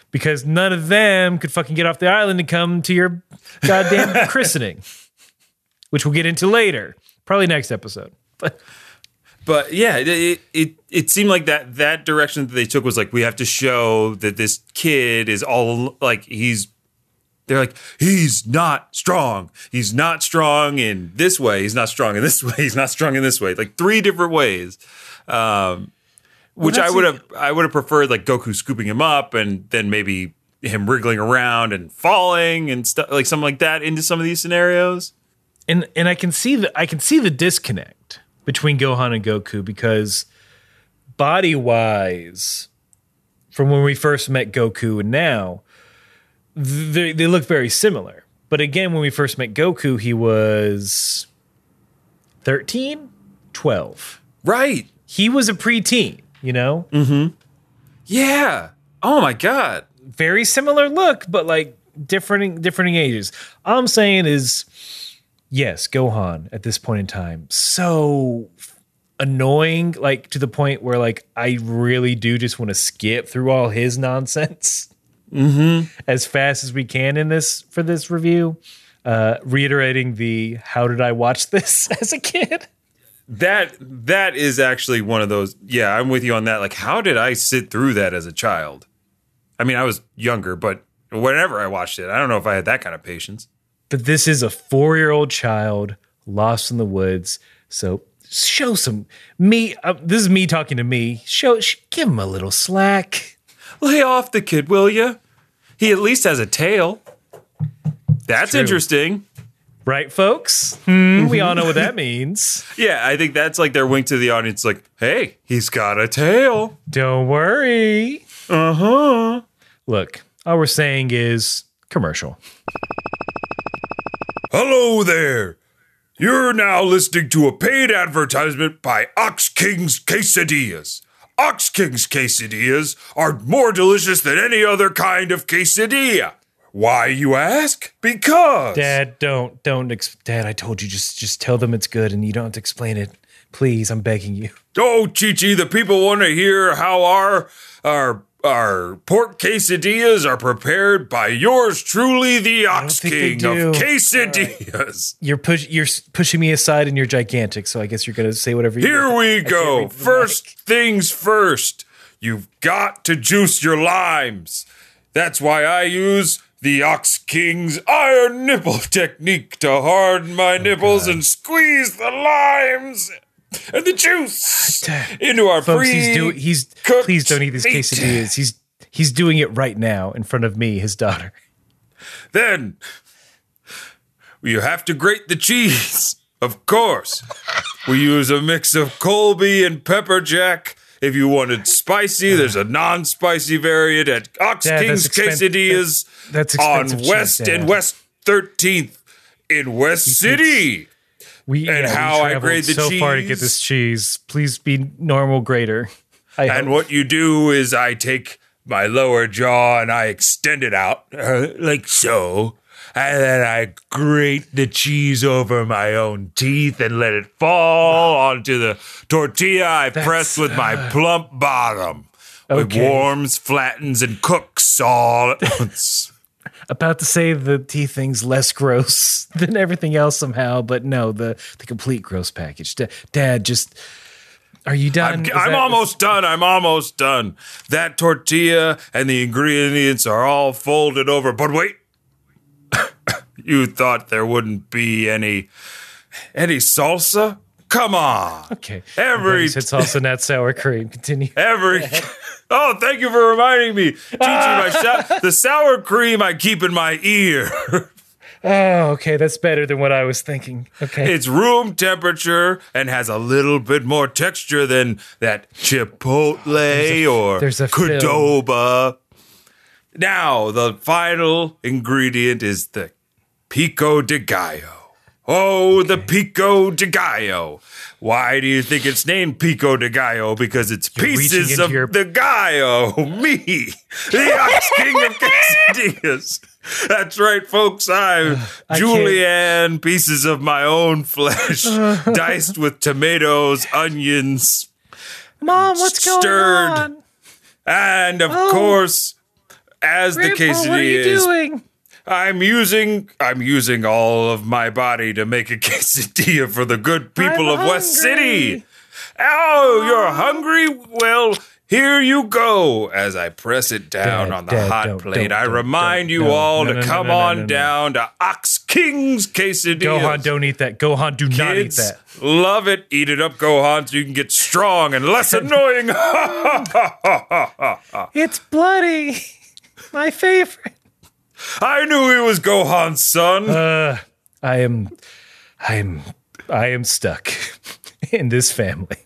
because none of them could fucking get off the island and come to your goddamn christening, which we'll get into later, probably next episode. But But yeah, it, it it seemed like that that direction that they took was like we have to show that this kid is all like he's. They're like he's not strong. He's not strong in this way. He's not strong in this way. He's not strong in this way. Like three different ways. Um, which I would have I would have preferred like Goku scooping him up and then maybe him wriggling around and falling and stuff like something like that into some of these scenarios. and and I can see the I can see the disconnect between Gohan and Goku because body wise, from when we first met Goku and now, they they look very similar. But again, when we first met Goku, he was 13, 12. Right. He was a preteen, you know? Mm hmm. Yeah. Oh my god. very similar look, but like different different ages. All I'm saying is, yes, Gohan at this point in time, so annoying, like to the point where like I really do just want to skip through all his nonsense as fast as we can in this for this review. Uh, reiterating the how did I watch this as a kid? That that is actually one of those. Yeah, I'm with you on that. Like, how did I sit through that as a child? I mean, I was younger, but whenever I watched it, I don't know if I had that kind of patience. But this is a four year old child lost in the woods. So show some me. Uh, this is me talking to me. Show, sh- give him a little slack. Lay off the kid, will you? He at least has a tail. That's true. interesting. Right, folks? Hmm, we all know what that means. Yeah, I think that's like their wink to the audience. Like, hey, he's got a tail. Don't worry. Uh huh. Look, all we're saying is commercial. Hello there. You're now listening to a paid advertisement by Ox King's Quesadillas. Ox King's Quesadillas are more delicious than any other kind of quesadilla. Why, you ask? Because. Dad, don't, don't. Ex- Dad, I told you, just, just tell them it's good, and you don't have to explain it. Please, I'm begging you. Oh, Chi Chi, the people want to hear how our our our pork quesadillas are prepared by yours truly, the Ox King of quesadillas. You're push you're pushing me aside and you're gigantic, so I guess you're gonna say whatever you Here want. we go. read from the First things first. You've got to juice your limes. That's why I use the Ox King's iron nipple technique to harden my oh, nipples and squeeze the limes and the juice into our Folks, he's doing he's please don't eat these meat. quesadillas. He's he's doing it right now in front of me, his daughter. Then you have to grate the cheese. Of course. We use a mix of Colby and pepper jack. If you wanted spicy, there's a non-spicy variant at Ox Dad, King's that's expen- Quesadillas that's on expensive cheese, West and West 13th in West City. We And yeah, we how I traveled grade the so far to get cheese. this cheese. Please be normal grader. I And hope. what you do is I take my lower jaw and I extend it out uh, like so. And then I grate the cheese over my own teeth and let it fall onto the tortilla I press with my plump bottom. Okay. It warms, flattens, and cooks all at once. About to say the tea thing's less gross than everything else somehow, but no, the the complete gross package. Da- Dad, just are you done? I'm, I'm almost done. I'm almost done. That tortilla and the ingredients are all folded over. But wait, you thought there wouldn't be any any salsa? Come on. okay. Every said salsa, not sour cream. Continue. every. Oh, thank you for reminding me, Chi Chi. My the sour cream I keep in my ear. Oh, okay, that's better than what I was thinking. Okay. It's room temperature and has a little bit more texture than that Chipotle or there's a film. Qdoba. Now, the final ingredient is the pico de gallo. Oh, the pico de gallo. Why do you think it's named pico de gallo? Because it's reaching pieces of your- the gallo, me, the Ox King of quesadillas. That's right, folks. I'm I can't- Julianne, pieces of my own flesh, diced with tomatoes, onions, Mom, what's stirred. going on? and of Oh. course, as the Grandpa, quesadilla what are you is, doing? I'm using I'm using all of my body to make a quesadilla for the good people I'm of West City. Oh, you're hungry? Well, here you go. As I press it down Dad, on the Dad, hot don't, plate, don't, I remind you No, all no, to no, no, come on down to Ox King's quesadillas. Gohan, don't eat that. Gohan, do not eat that. love it. Eat it up, Gohan, so you can get strong and less annoying. It's bloody. My favorite. I knew he was Gohan's son. Uh, I am, I am, I am stuck in this family.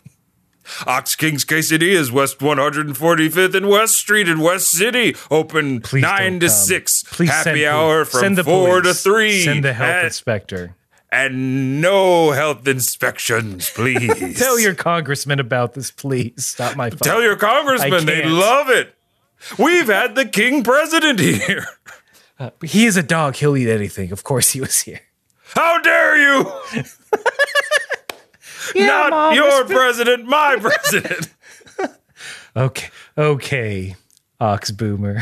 Ox King's Quesadillas, West 145th and West Street in West City. Open Please 9 to come. 6. Please Happy hour from send the 4 to 3. Send the health and, inspector. and no health inspections, please. Tell your congressman about this, please. Stop my phone. Tell your congressman. They love it. We've had the king president here. He is a dog. He'll eat anything. Of course, he was here. How dare you? Yeah, Not Mom, your it's- president, my president. Okay, okay, Ox Boomer.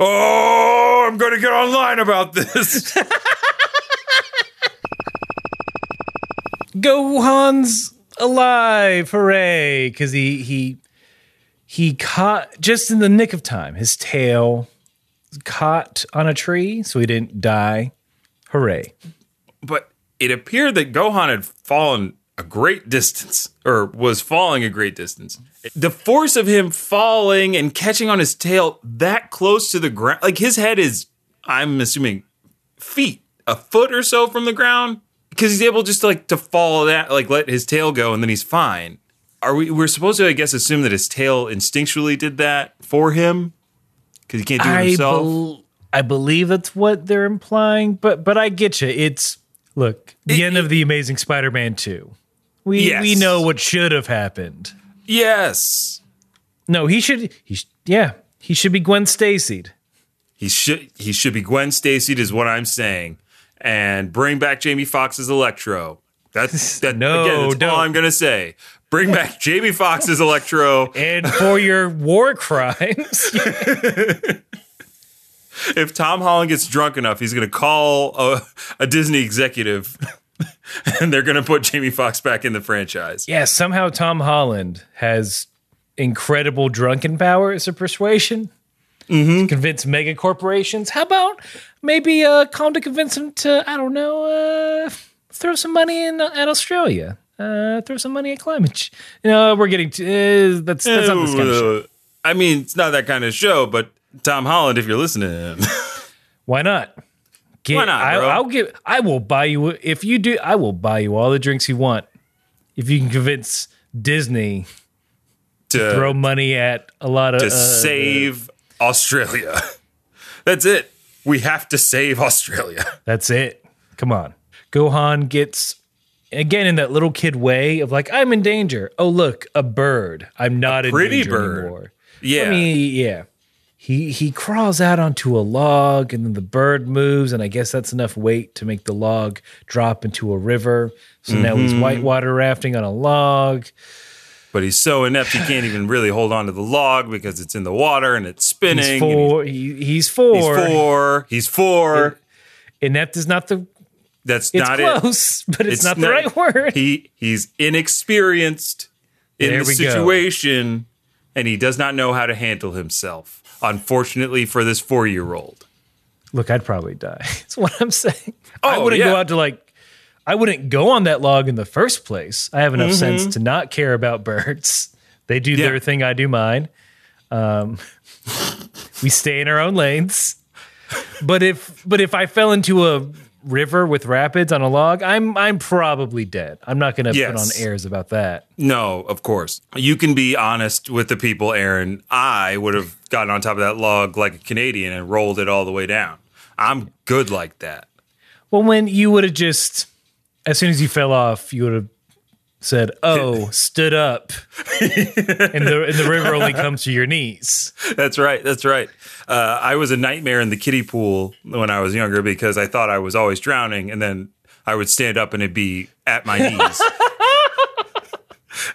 Oh, I'm going to get online about this. Gohan's alive! Hooray! Because he he he caught just in the nick of time. His tail caught on a tree, so he didn't die. Hooray! but it appeared that Gohan had fallen a great distance, or was falling a great distance. The force of him falling and catching on his tail that close to the ground, like his head is, I'm assuming, feet, a foot or so from the ground, because he's able just to, like to fall that, like let his tail go, and then he's fine. Are we? We're supposed to, I guess, assume that his tail instinctually did that for him, because he can't do it I himself. bel- I believe that's what they're implying, but but I get you. It's look the end of the Amazing Spider-Man two. We Yes. we know what should have happened. yes. No, he should. He sh- yeah, he should be Gwen Stacy'd. He should he should be Gwen Stacy'd is what I'm saying, and bring back Jamie Foxx's Electro. That's that, No, again, that's don't. all I'm gonna say. Bring back Jamie Foxx's Electro. And for your war crimes, If Tom Holland gets drunk enough, he's gonna call a, a Disney executive, and they're gonna put Jamie Foxx back in the franchise. yeah, somehow Tom Holland has incredible drunken powers of persuasion. Mm-hmm. To convince mega corporations. How about maybe uh, call him to convince him to, I don't know, uh, throw some money in uh, at Australia. Uh, throw some money at climate. ch- You know, we're getting to, uh, that's that's not this kind of. Uh, I mean, it's not that kind of show, but Tom Holland, if you're listening, Why not? Get, Why not, I, bro? I'll give. I will buy you if you do. I will buy you all the drinks you want if you can convince Disney to throw money at a lot of to uh, save Australia. That's it. We have to save Australia. That's it. Come on. Gohan gets again in that little kid way of like, I'm in danger. Oh look, a bird. I'm not in pretty danger bird. anymore. Yeah. I mean, yeah. He he crawls out onto a log and then the bird moves, and I guess that's enough weight to make the log drop into a river. So now he's Mm-hmm. whitewater rafting on a log. but he's so inept he can't even really hold on to the log because it's in the water and it's spinning. He's four. He, he's He's four. four. He's four. Inept is not the. That's It's not it. close, but it's, not, the right word. He he's inexperienced in There the we go. situation, and he does not know how to handle himself. Unfortunately for this four year old. Look, I'd probably die. That's what I'm saying. I Oh, wouldn't yeah. go out to like. I wouldn't go on that log in the first place. I have enough sense to not care about birds. They do Mm-hmm. Yeah. their thing. I do mine. Um, we stay in our own lanes. But if but if I fell into a river with rapids on a log, I'm I'm probably dead. I'm not going to put on airs about that. No, of course. You can be honest with the people, Aaron. I would have gotten on top of that log like a Canadian and rolled it all the way down. I'm good like that. Well, when you would have just, as soon as you fell off, you would have said, "Oh, stood up," and the and the river only comes to your knees. That's right. That's right. Uh, I was a nightmare in the kiddie pool when I was younger because I thought I was always drowning, and then I would stand up and it'd be at my knees.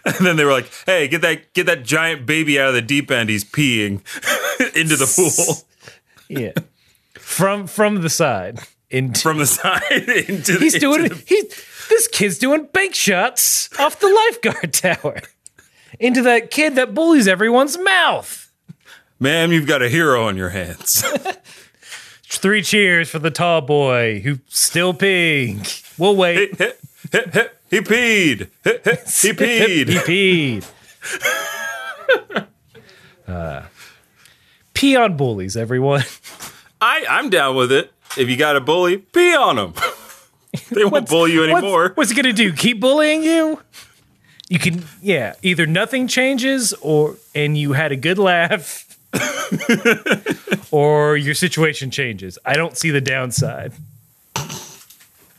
and then they were like, "Hey, get that get that giant baby out of the deep end. He's peeing into the pool Yeah, from from the side. Into, from the side into he's the, doing into the- he. This kid's doing bank shots off the lifeguard tower into that kid that bullies everyone's mouth. Ma'am, you've got a hero on your hands. Three cheers for the tall boy who's still peeing. We'll wait. he peed. he peed. He peed. Uh, pee on bullies, everyone. I, I'm down with it. If you got a bully, pee on them. they won't bully you anymore. What's, it gonna do? Keep bullying you? You can, yeah. Either nothing changes, or and you had a good laugh, or your situation changes. I don't see the downside.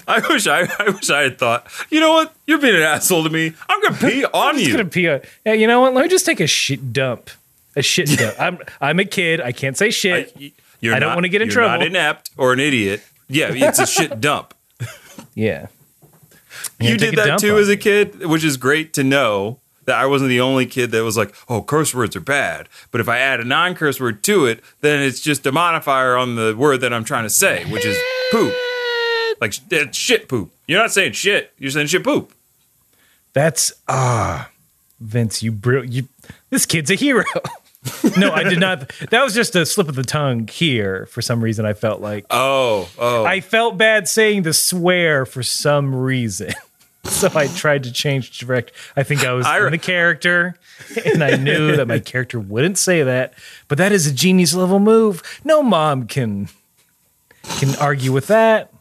I wish I, I wish I had thought. You know what? You're being an asshole to me. I'm gonna pee on you. I'm just you. gonna pee on. Yeah, you know what? Let me just take a shit dump. A shit dump. I'm I'm a kid. I can't say shit. I, I don't not- wanna get in you're trouble. Not inept or an idiot. Yeah, it's a shit dump. Yeah. you take did that too as a kid, which is great to know that I wasn't the only kid that was like, "Oh, curse words are bad." But if I add a non-curse word to it, then it's just a modifier on the word that I'm trying to say, which is poop. Like shit poop. You're not saying shit. You're saying shit poop. That's ah, Vince, you br- you. This kid's a hero. no, I did not. That was just a slip of the tongue here. For some reason, I felt like Oh, oh. I felt bad saying the swear for some reason. So I tried to change direct. I think I was I- in the character, and I knew that my character wouldn't say that. But that is a genius level move. No mom can can argue with that.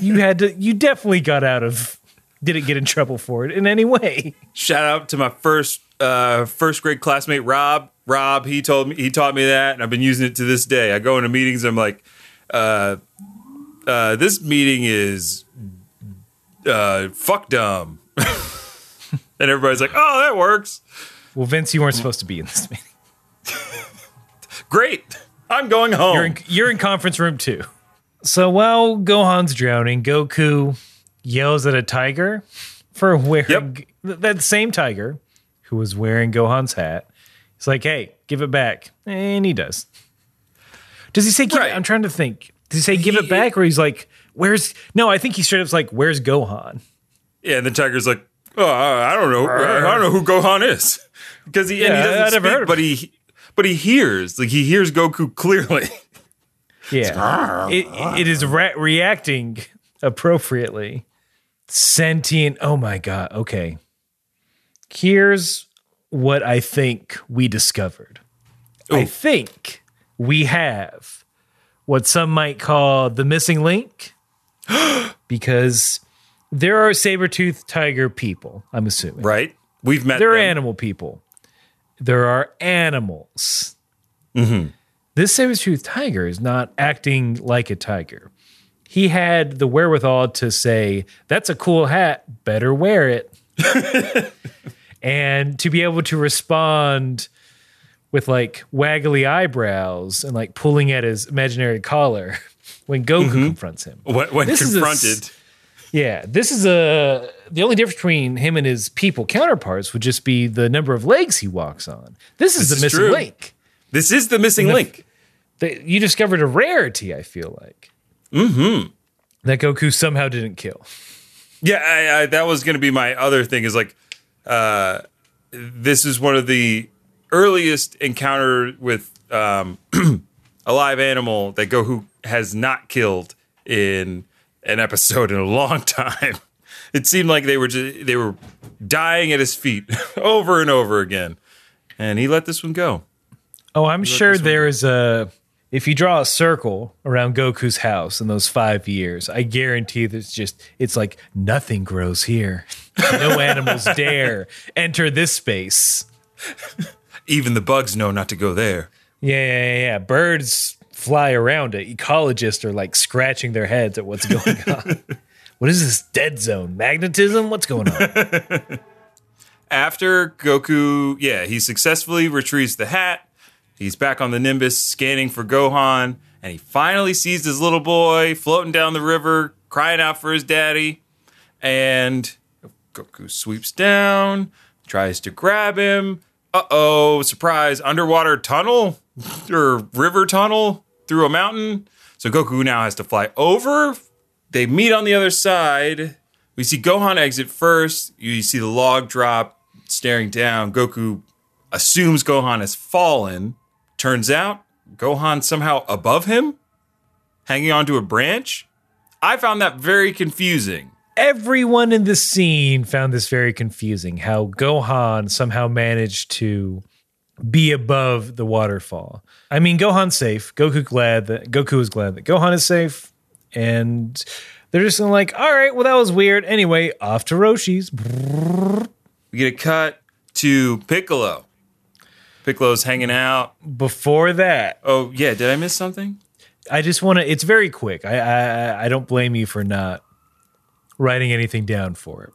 You had to. You definitely got out of. Didn't get in trouble for it in any way. Shout out to my first uh, first grade classmate Rob. Rob, he told me he taught me that, and I've been using it to this day. I go into meetings, and I'm like, uh, uh, this meeting is uh, fuck dumb, and everybody's like, oh, that works. Well, Vince, you weren't supposed to be in this meeting. Great, I'm going home. You're in, you're in conference room two. So while Gohan's drowning, Goku yells at a tiger for wearing th- that same tiger who was wearing Gohan's hat. He's like, "Hey, give it back," and he does. Does he say? Give Right. I'm trying to think. Does he say give He- it back, or he's like, "Where's?" No, I think he straight up's like, "Where's Gohan?" Yeah, and the tiger's like, oh, I don't know, I don't know who Gohan is because he, and he doesn't speak, heard but he but he hears like he hears Goku clearly. Yeah, it, it is re- reacting appropriately. Sentient. Oh my god. Okay. Here's what I think we discovered. I think we have what some might call the missing link because there are saber-toothed tiger people, I'm assuming. right? We've met They're them. animal people. There are animals. Mm-hmm. This saber-toothed tiger is not acting like a tiger. He had the wherewithal to say, "That's a cool hat. Better wear it," and to be able to respond with like waggly eyebrows and like pulling at his imaginary collar when Goku confronts him. when, when is a confronted. Yeah, this is a the only difference between him and his people counterparts would just be the number of legs he walks on. This is This the is missing true. link. This is the missing the- link. That you discovered a rarity. I feel like mm-hmm. that Goku somehow didn't kill. Yeah, I, I, that was going to be my other thing. Is like, uh, this is one of the earliest encounter with um, a live animal that Goku has not killed in an episode in a long time. It seemed like they were just, they were dying at his feet over and over again, and he let this one go. Oh, I'm sure there is a. If you draw a circle around Goku's house in those five years, I guarantee there's just it's like nothing grows here. No animals dare enter this space. Even the bugs know not to go there. Yeah, yeah, yeah, yeah. Birds fly around it. Ecologists are like scratching their heads at what's going on. what is this dead zone? Magnetism? What's going on? after Goku, yeah, he successfully retrieves the hat. He's back on the Nimbus scanning for Gohan, and he finally sees his little boy floating down the river, crying out for his daddy. And Goku sweeps down, tries to grab him. Uh oh, surprise, underwater tunnel or river tunnel through a mountain. So Goku now has to fly over. They meet on the other side. We see Gohan exit first. You see the log drop, staring down. Goku assumes Gohan has fallen. Turns out Gohan somehow above him, hanging onto a branch. I found that very confusing. Everyone in the scene found this very confusing how Gohan somehow managed to be above the waterfall. I mean, Gohan's safe. Goku glad that Goku is glad that Gohan is safe. And they're just like, all right, well, that was weird. Anyway, off to Roshi's. We get a cut to Piccolo. Piccolo's hanging out. Before that, Oh, yeah, did I miss something? I just want to. It's very quick. I, I I don't blame you for not writing anything down for it.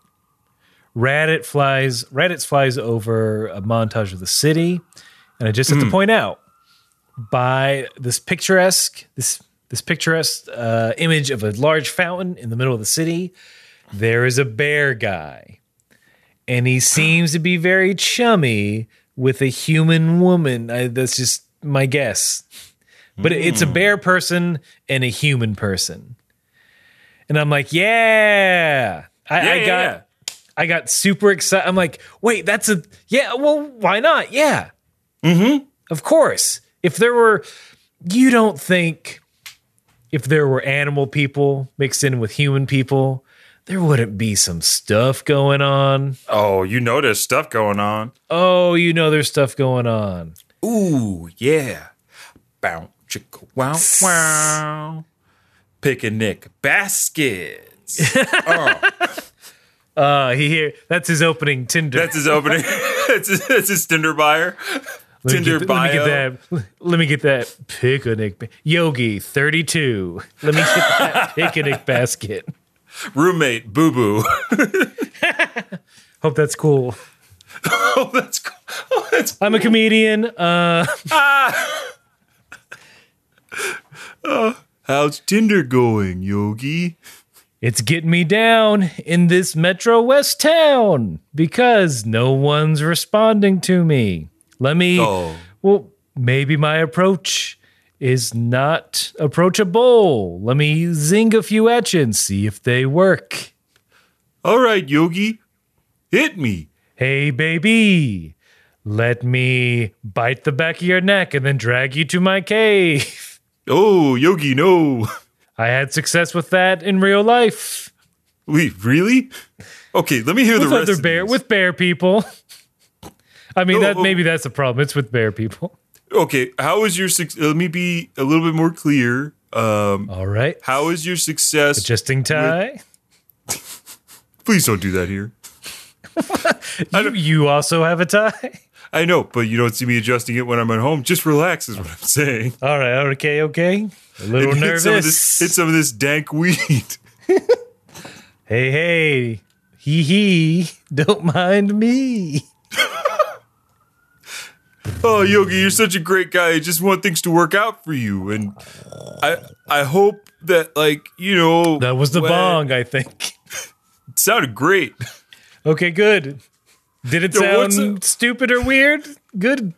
Raditz flies. Raditz flies over a montage of the city, and I just have to point out by this picturesque this this picturesque uh, image of a large fountain in the middle of the city. There is a bear guy, and he seems to be very chummy with a human woman. I, that's just my guess but it's a bear person and a human person. And I'm like, yeah. I, Yeah, I yeah, got yeah. I got super excited. I'm like, wait, that's a yeah, well, why not? Yeah. Mm-hmm. Of course. If there were you don't think if there were animal people mixed in with human people, there wouldn't be some stuff going on. Oh, you know there's stuff going on. Oh, you know there's stuff going on. Ooh, yeah. Bow, chicka, wow, wow. Picnic baskets. Uh he here that's his opening Tinder. That's his opening. that's, his, that's his Tinder buyer. Let me Tinder get, bio. Let me get that. Let me get that picnic. Yogi thirty two. Let me get that picnic basket. Roommate, boo boo. Hope that's cool. oh, that's cool. Oh, that's I'm a comedian. Uh, How's Tinder going, Yogi? It's getting me down in this Metro West town because no one's responding to me. Let me. Oh. Well, maybe my approach is not approachable. Let me zing a few at you and see if they work. All right, Yogi, hit me. Hey, baby, let me bite the back of your neck and then drag you to my cave. Oh, Yogi, no. I had success with that in real life. Wait, really? Okay, let me hear With the rest. other of bear with bear people. I mean, Oh, that oh. maybe that's the problem. It's with bear people. Okay, how is your suc Let me be a little bit more clear. Um, All right. how is your success? Adjusting tie. Please don't do that here. You, you also have a tie. I know, but you don't see me adjusting it when I'm at home. Just relax, is what I'm saying. All right. Okay. Okay. A little And hit nervous. some of this, hit some of this dank weed. hey, hey. Hee hee. Don't mind me. Oh, Yogi, you're such a great guy. I just want things to work out for you, and I I hope that like you know That was the when- bong, I think. It sounded great. Okay, good. Did it Yo, what's sound stupid or weird? Good.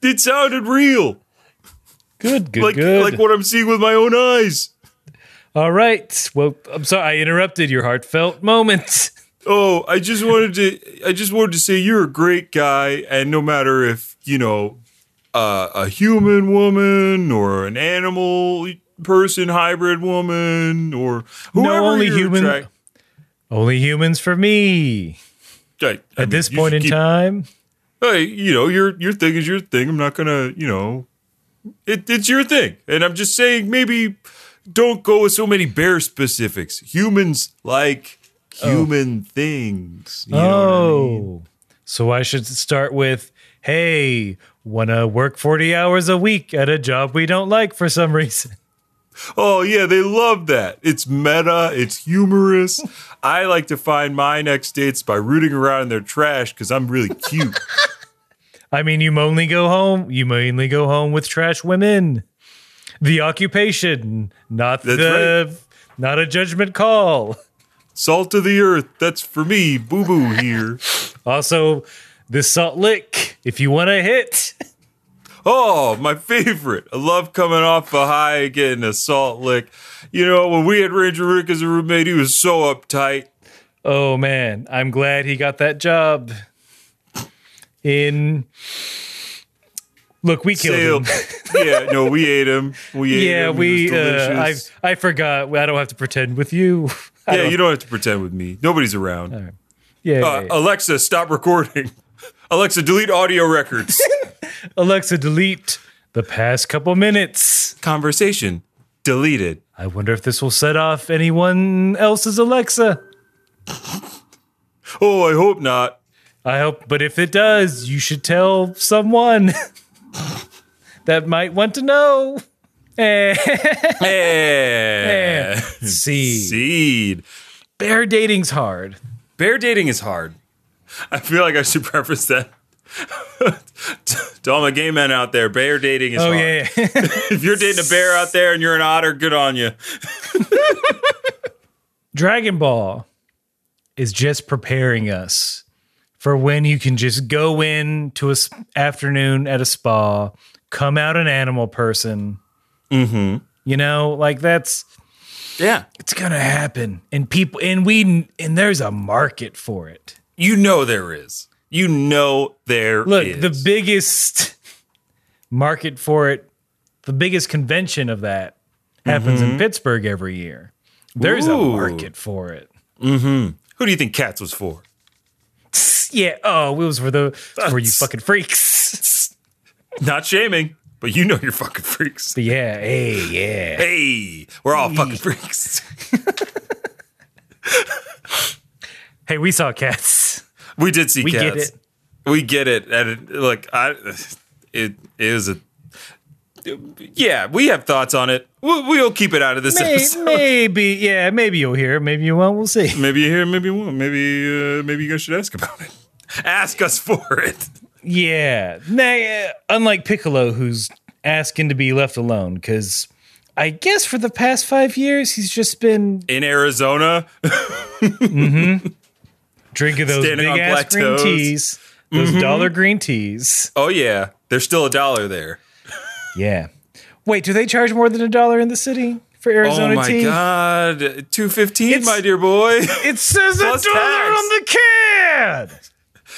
It sounded real, Good. Good. like good. like what I'm seeing with my own eyes. All right. Well, I'm sorry I interrupted your heartfelt moment. Oh, I just wanted to I just wanted to say you're a great guy, and no matter if you know uh, a human woman or an animal person hybrid woman or whoever only you're human- attract- Only humans for me. I- I At mean, this point in keep- time, hey, you know, your your thing is your thing. I'm not gonna, you know, it, it's your thing, and I'm just saying maybe don't go with so many bear specifics. Humans like human things. You know what I oh, mean? so I should start with, "Hey, wanna work forty hours a week at a job we don't like for some reason?" Oh yeah, they love that. It's meta. It's humorous. I like to find my next dates by rooting around in their trash because I'm really cute. I mean, you only go home. You mainly go home with trash women. The occupation, not That's the, not a judgment call. Salt of the earth. That's for me. Boo boo here. Also, this salt lick. If you want to hit, Oh, my favorite. I love coming off a high, getting a salt lick. You know, when we had Ranger Rick as a roommate, he was so uptight. oh man, I'm glad he got that job. In look, we killed Sail- him. yeah, no, we ate him. We ate Yeah, him. We. Uh, I. I forgot. I don't have to pretend with you. Yeah, don't- you don't have to pretend with me. Nobody's around. yeah, yeah, Uh, yeah. Alexa, stop recording. Alexa, delete audio records. Alexa, delete the past couple minutes. Conversation deleted. I wonder if this will set off anyone else's Alexa. Oh, I hope not. I hope, but if it does, you should tell someone that might want to know. Eh, Eh. See, Seed. bear dating's hard. Bear dating is hard. I feel like I should preface that to all my gay men out there. Bear dating is Oh hard. yeah, yeah. If you're dating a bear out there and you're an otter, good on you. Dragon Ball is just preparing us for when you can just go in to a s- afternoon at a spa, come out an animal person. Mm-hmm. You know, like that's Yeah. it's gonna happen, and people and we and there's a market for it. You know there is. You know there Look, is. the biggest market for it, the biggest convention of that happens in Pittsburgh every year. There's a market for it. Mm-hmm. Who do you think Cats was for? Yeah. Oh, it was for the for you fucking freaks. Not shaming, but you know you're fucking freaks. Yeah. Hey. Yeah. Hey, we're all fucking freaks. Hey, we saw cats. We did see We cats. get it. We get it. And it, look, I it is a yeah. We have thoughts on it. We'll, we'll keep it out of this May- episode. maybe. Yeah. Maybe you'll hear. Maybe you won't. We'll see. Maybe you hear, maybe you won't. Maybe uh, maybe you guys should ask about it. Ask us for it. Yeah. Nah, unlike Piccolo, who's asking to be left alone, because I guess for the past five years, he's just been In Arizona, mm-hmm. drinking those Standing big ass green teas, those mm-hmm. dollar green teas. oh yeah, there's still a dollar there. Yeah. Wait, do they charge more than a dollar in the city for Arizona teas? oh my tea? god, two fifteen, my dear boy. It says a dollar tax. on the can.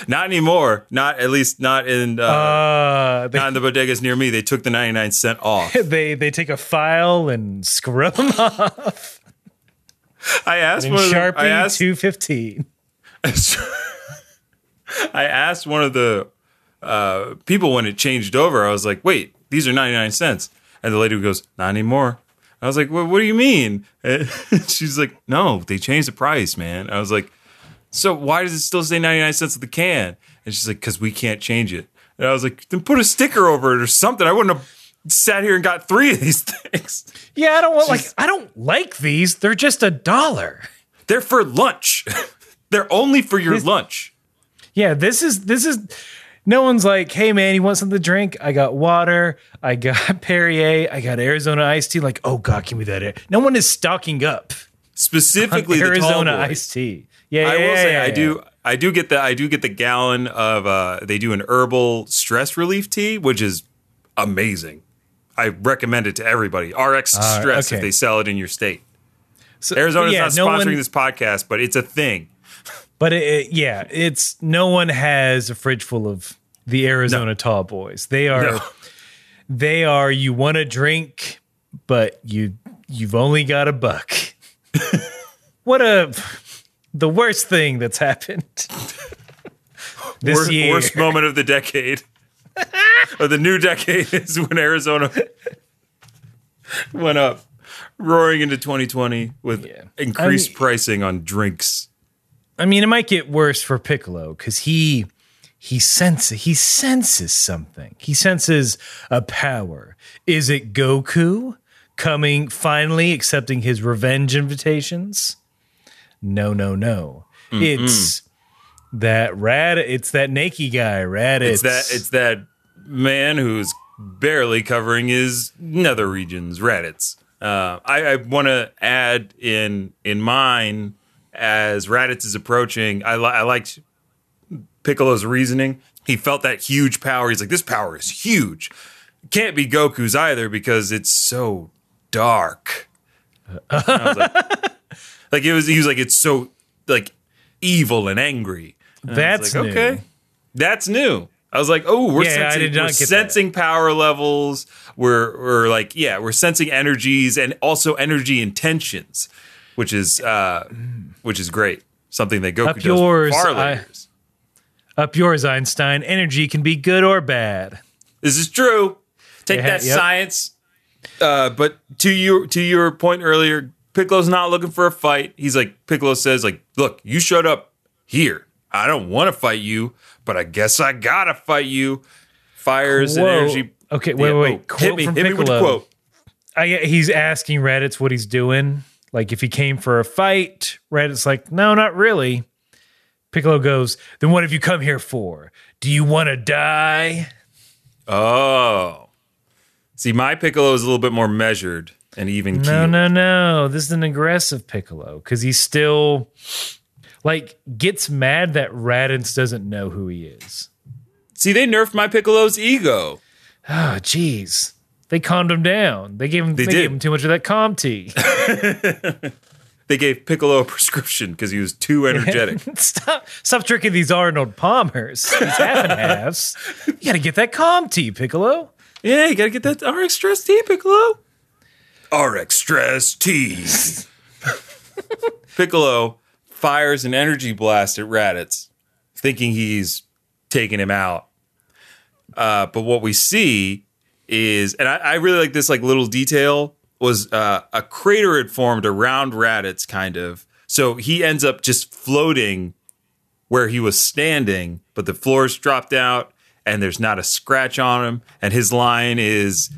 Not anymore. Not at least not in uh, Uh, they, not in the bodegas near me. They took the ninety nine cent off. they they take a file and scrub them off. I asked one I Sharpie asked two fifteen. I asked one of the uh, people when it changed over. I was like, "Wait, these are ninety nine cents," and the lady goes, "Not anymore." I was like, well, "What do you mean?" And she's like, "No, they changed the price, man." I was like, "So why does it still say ninety nine cents of the can?" And she's like, "Because we can't change it." And I was like, "Then put a sticker over it or something." I wouldn't have sat here and got three of these things. Yeah, I don't want like I don't like these. They're just a dollar. They're for lunch. They're only for your lunch. Yeah, this is this is no one's like, hey man, you want something to drink? I got water, I got Perrier, I got Arizona iced tea. Like, oh god, give me that. air. No one is stocking up Specifically, Arizona iced tea. Yeah, I yeah, will say yeah, I yeah. do I do get the I do get the gallon of uh they do an herbal stress relief tea, which is amazing. I recommend it to everybody. RX Stress okay. if they sell it in your state. So, Arizona's yeah, not no sponsoring one- this podcast, but it's a thing. But it, it- yeah, it's no one has a fridge full of the Arizona Tall Boys. They are No. they are you want to drink, but you you've only got a buck. what a the worst thing that's happened this worst, year. worst moment of the decade. or the new decade is when Arizona went up, roaring into 2020 with Yeah. increased I mean- pricing on drinks. I mean, it might get worse for Piccolo because he he senses he senses something. He senses a power. Is it Goku coming finally accepting his revenge invitations? No, no, no. It's that rad. It's that Nakey guy. Raditz. It's that it's that man who's barely covering his nether regions, Raditz. Uh, I, I want to add in in mine as Raditz is approaching. I, li- I liked Piccolo's reasoning. He felt that huge power. He's like, this power is huge. Can't be Goku's either because it's so dark. I was like, like it was. He was like, it's so like evil and angry. And That's like, new. okay. That's new. I was like, oh, we're Yeah, I sensing, did not we're get that. sensing power levels. We're we're like, yeah, we're sensing energies and also energy intentions, which is uh which is great. Something that Goku Up does yours, far I- later. Up yours, Einstein. Energy can be good or bad. This is true. Take that yep. science. Uh, but to your to your point earlier, Piccolo's not looking for a fight. He's like Piccolo says, like, look, you showed up here. I don't want to fight you, but I guess I gotta fight you. Fires and energy. Okay, wait, Yeah, wait. oh, Quote hit me, from hit me with Piccolo. quote. I, he's asking Raditz what he's doing. Like if he came for a fight, Raditz like, no, not really. Piccolo goes, then what have you come here for? Do you want to die? Oh, see, my Piccolo is a little bit more measured and even. No, no, no. This is an aggressive Piccolo because he's still like gets mad that Raditz doesn't know who he is. See, they nerfed my Piccolo's ego. Oh, jeez. They calmed him down. They gave him they, did. gave him too much of that calm tea. They gave Piccolo a prescription because he was too energetic. stop stop tricking these Arnold Palmers. These half and halves. You gotta get that calm tea, Piccolo. Yeah, you gotta get that RX Stress T, Piccolo. RX Stress T. Piccolo fires an energy blast at Raditz, thinking he's taking him out. Uh, but what we see is, and I, I really like this like little detail was uh, a crater had formed around Raditz, kind of. So he ends up just floating where he was standing, but the floor's dropped out and there's not a scratch on him. And his line is,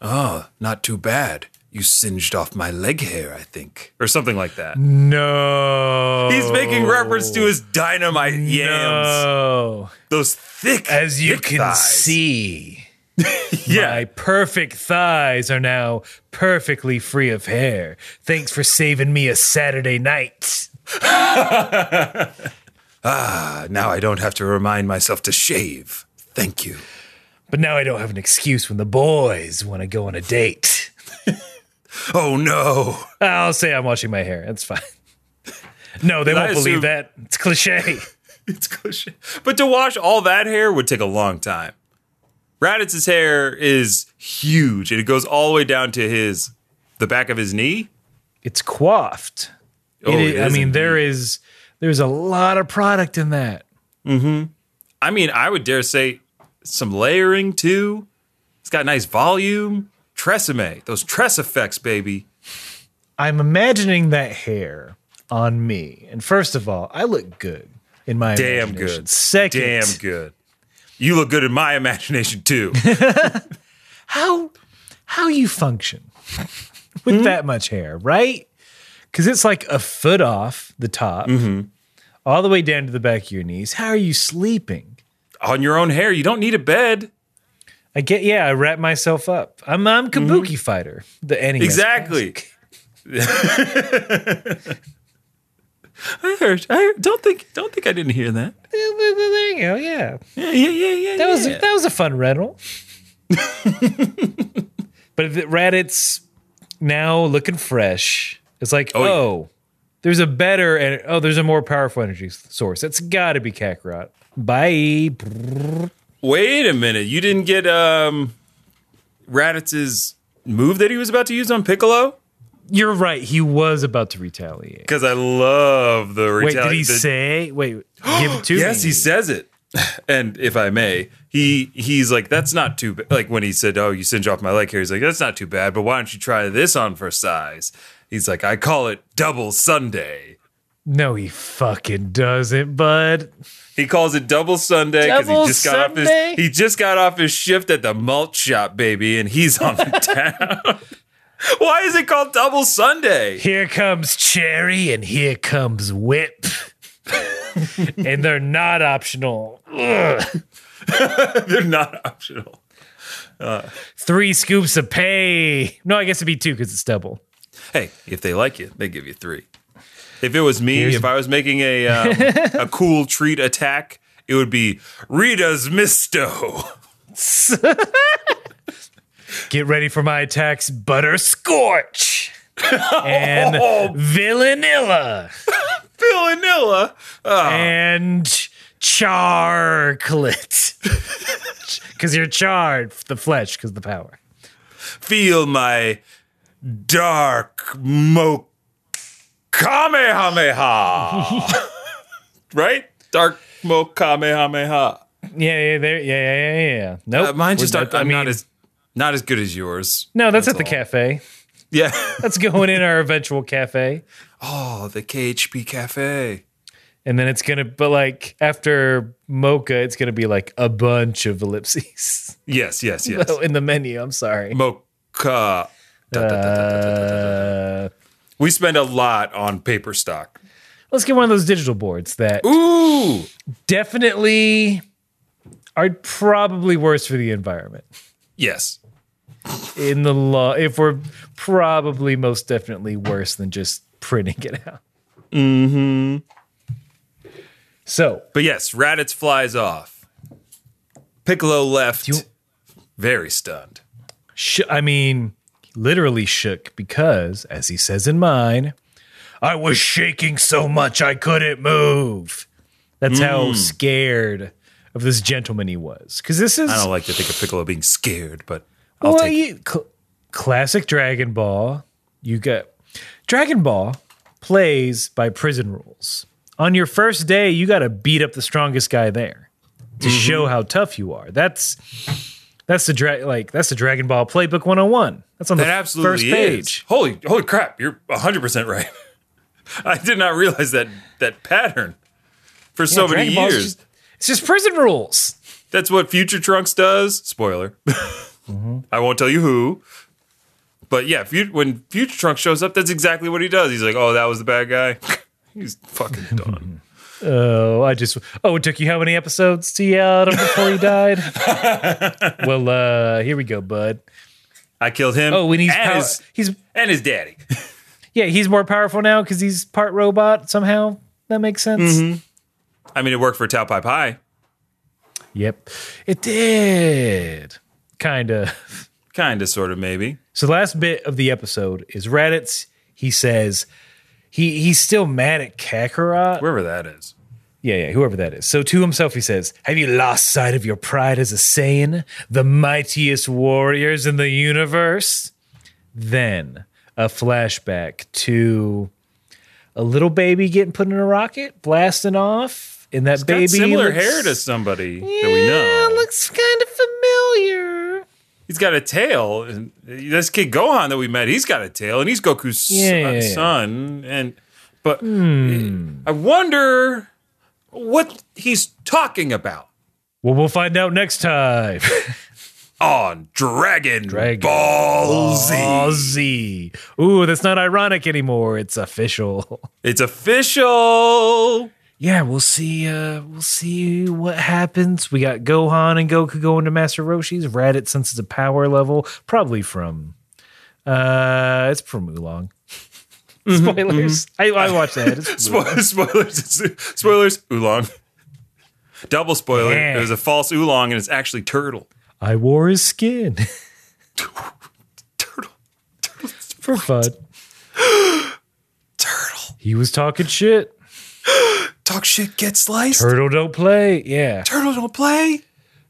Oh, not too bad. You singed off my leg hair, I think. Or something like that. No. He's making reference to his dynamite yams. No. Those thick, As you thick can thighs. see, Yeah. My perfect thighs are now perfectly free of hair. Thanks for saving me a Saturday night. ah, now I don't have to remind myself to shave. Thank you. But now I don't have an excuse when the boys want to go on a date. Oh no. I'll say I'm washing my hair. That's fine. No, they won't believe that. It's cliche. It's cliche. But to wash all that hair would take a long time. Raditz's hair is huge and it goes all the way down to his the back of his knee. It's coiffed. Oh, It it is- I mean, indeed. there is there's a lot of product in that. Hmm. I mean, I would dare say some layering too. It's got nice volume. Tresemme, those tress effects, baby. I'm imagining that hair on me. And first of all, I look good in my Damn good. Second, Damn good. You look good in my imagination too. how how you function with hmm? that much hair, right? Because it's like a foot off the top, mm-hmm. all the way down to the back of your knees. How are you sleeping? On your own hair, you don't need a bed. I get, yeah, I wrap myself up. I'm I'm mm-hmm. kabuki fighter. The NES Exactly. I heard. I heard, don't think. Don't think I didn't hear that. There you go. Yeah, Yeah, yeah, yeah, yeah. that was yeah. that was a fun rental. but the Raditz now looking fresh. It's like, Oh, oh, yeah. there's a better and oh, there's a more powerful energy source. It's got to be Kakarot. Bye. Wait a minute. You didn't get um Raditz's move that he was about to use on Piccolo? You're right. He was about to retaliate. Because I love the retaliation. Wait, retali- did he the- say? Wait, give it to me. Yes, he says it. And if I may, he he's like, that's not too bad. Like when he said, "Oh, you singe off my leg here," he's like, "That's not too bad." But why don't you try this on for size? He's like, "I call it double Sunday." No, he fucking doesn't, bud. He calls it double Sunday because he just got off his he just got off his shift at the malt shop, baby, and he's on the town. Why is it called double Sunday? Here comes Cherry and here comes Whip. and they're not optional. They're not optional. Uh. Three scoops of pay. No, I guess it'd be two because it's double. Hey, if they like you, they give you three. If it was me, Here's- if I was making a um, a cool treat attack, it would be Rita's Misto. Get ready for my attacks, Butterscorch and Villanilla Vanilla. and Charclet. Because you're charred, the flesh, because the power. Feel my dark mo Kamehameha. right? Dark mo Kamehameha. Yeah, yeah, there, yeah, yeah, yeah, yeah. Nope. Uh, mine just We're- aren't, I'm not as not as good as yours. No, that's, at the cafe. Yeah. That's going in our eventual cafe. oh, the KHP Cafe. And then it's gonna, but like after mocha, it's gonna be like a bunch of ellipses Yes, yes, yes. in the menu. I'm sorry. Mocha. Uh, We spend a lot on paper stock. let's get one of those digital boards that Ooh. definitely are probably worse for the environment. Yes. In the law, if we're probably most definitely worse than just printing it out. Mm-hmm. So But yes, Raditz flies off. Piccolo left you- very stunned. Sh- I mean, literally shook because, as he says in mine, I was shaking so much I couldn't move. That's how scared of this gentleman he was. Because this is I don't like to think of Piccolo being scared, but I'll well, you, cl- classic Dragon Ball. You get Dragon Ball plays by prison rules. On your first day, you got to beat up the strongest guy there to Mm-hmm. show how tough you are. That's that's the dra- like that's the Dragon Ball playbook 101. That's on That the absolutely first is. page. Holy holy crap, you're 100% right. I did not realize that that pattern for so many Ball's years. just- it's just prison rules. That's what Future Trunks does. Spoiler. Mm-hmm. I won't tell you who. But yeah, when Future Trunks shows up, that's exactly what he does. He's like, "Oh, that was the bad guy." He's fucking done. Oh, I just. Oh, it took you how many episodes to yell at him before he died? well, uh, here we go, bud. I killed him. Oh, and he's and, pow- his, he's and his daddy. yeah, he's more powerful now because he's part robot somehow. That makes sense. I mean, it worked for Tao Pai Pai. Yep, it did. Kind of. Kind of, sort of, maybe. So the last bit of the episode is Raditz. He says he he's still mad at Kakarot. Wherever that is. Yeah, yeah, whoever that is. So to himself, he says, Have you lost sight of your pride as a Saiyan, the mightiest warriors in the universe? Then a flashback to a little baby getting put in a rocket, blasting off, and that Got baby similar looks- hair to somebody that we know. Yeah, looks kind of familiar. He's got a tail. And this kid Gohan that we met, he's got a tail, and he's Goku's Yeah, son. yeah, son. And but hmm. I wonder what he's talking about Well, we'll find out next time. on Dragon, Dragon Ball Z. Ball Z. Ooh, that's not ironic anymore. It's official. It's official. Yeah, we'll see. Uh, we'll see what happens. We got Gohan and Goku going to Master Roshi's. Raditz senses a power level, probably from. Uh, it's from Oolong. Spoilers. I, I watched that. It's from Oolong. Spoilers, spoilers, spoilers. Oolong. Double spoiler. Yeah. It was a false oolong, and it's actually turtle. I wore his skin Turtle. for fun. Turtle. He was talking shit. Talk shit, get sliced. Turtle don't play. Yeah. Turtle don't play.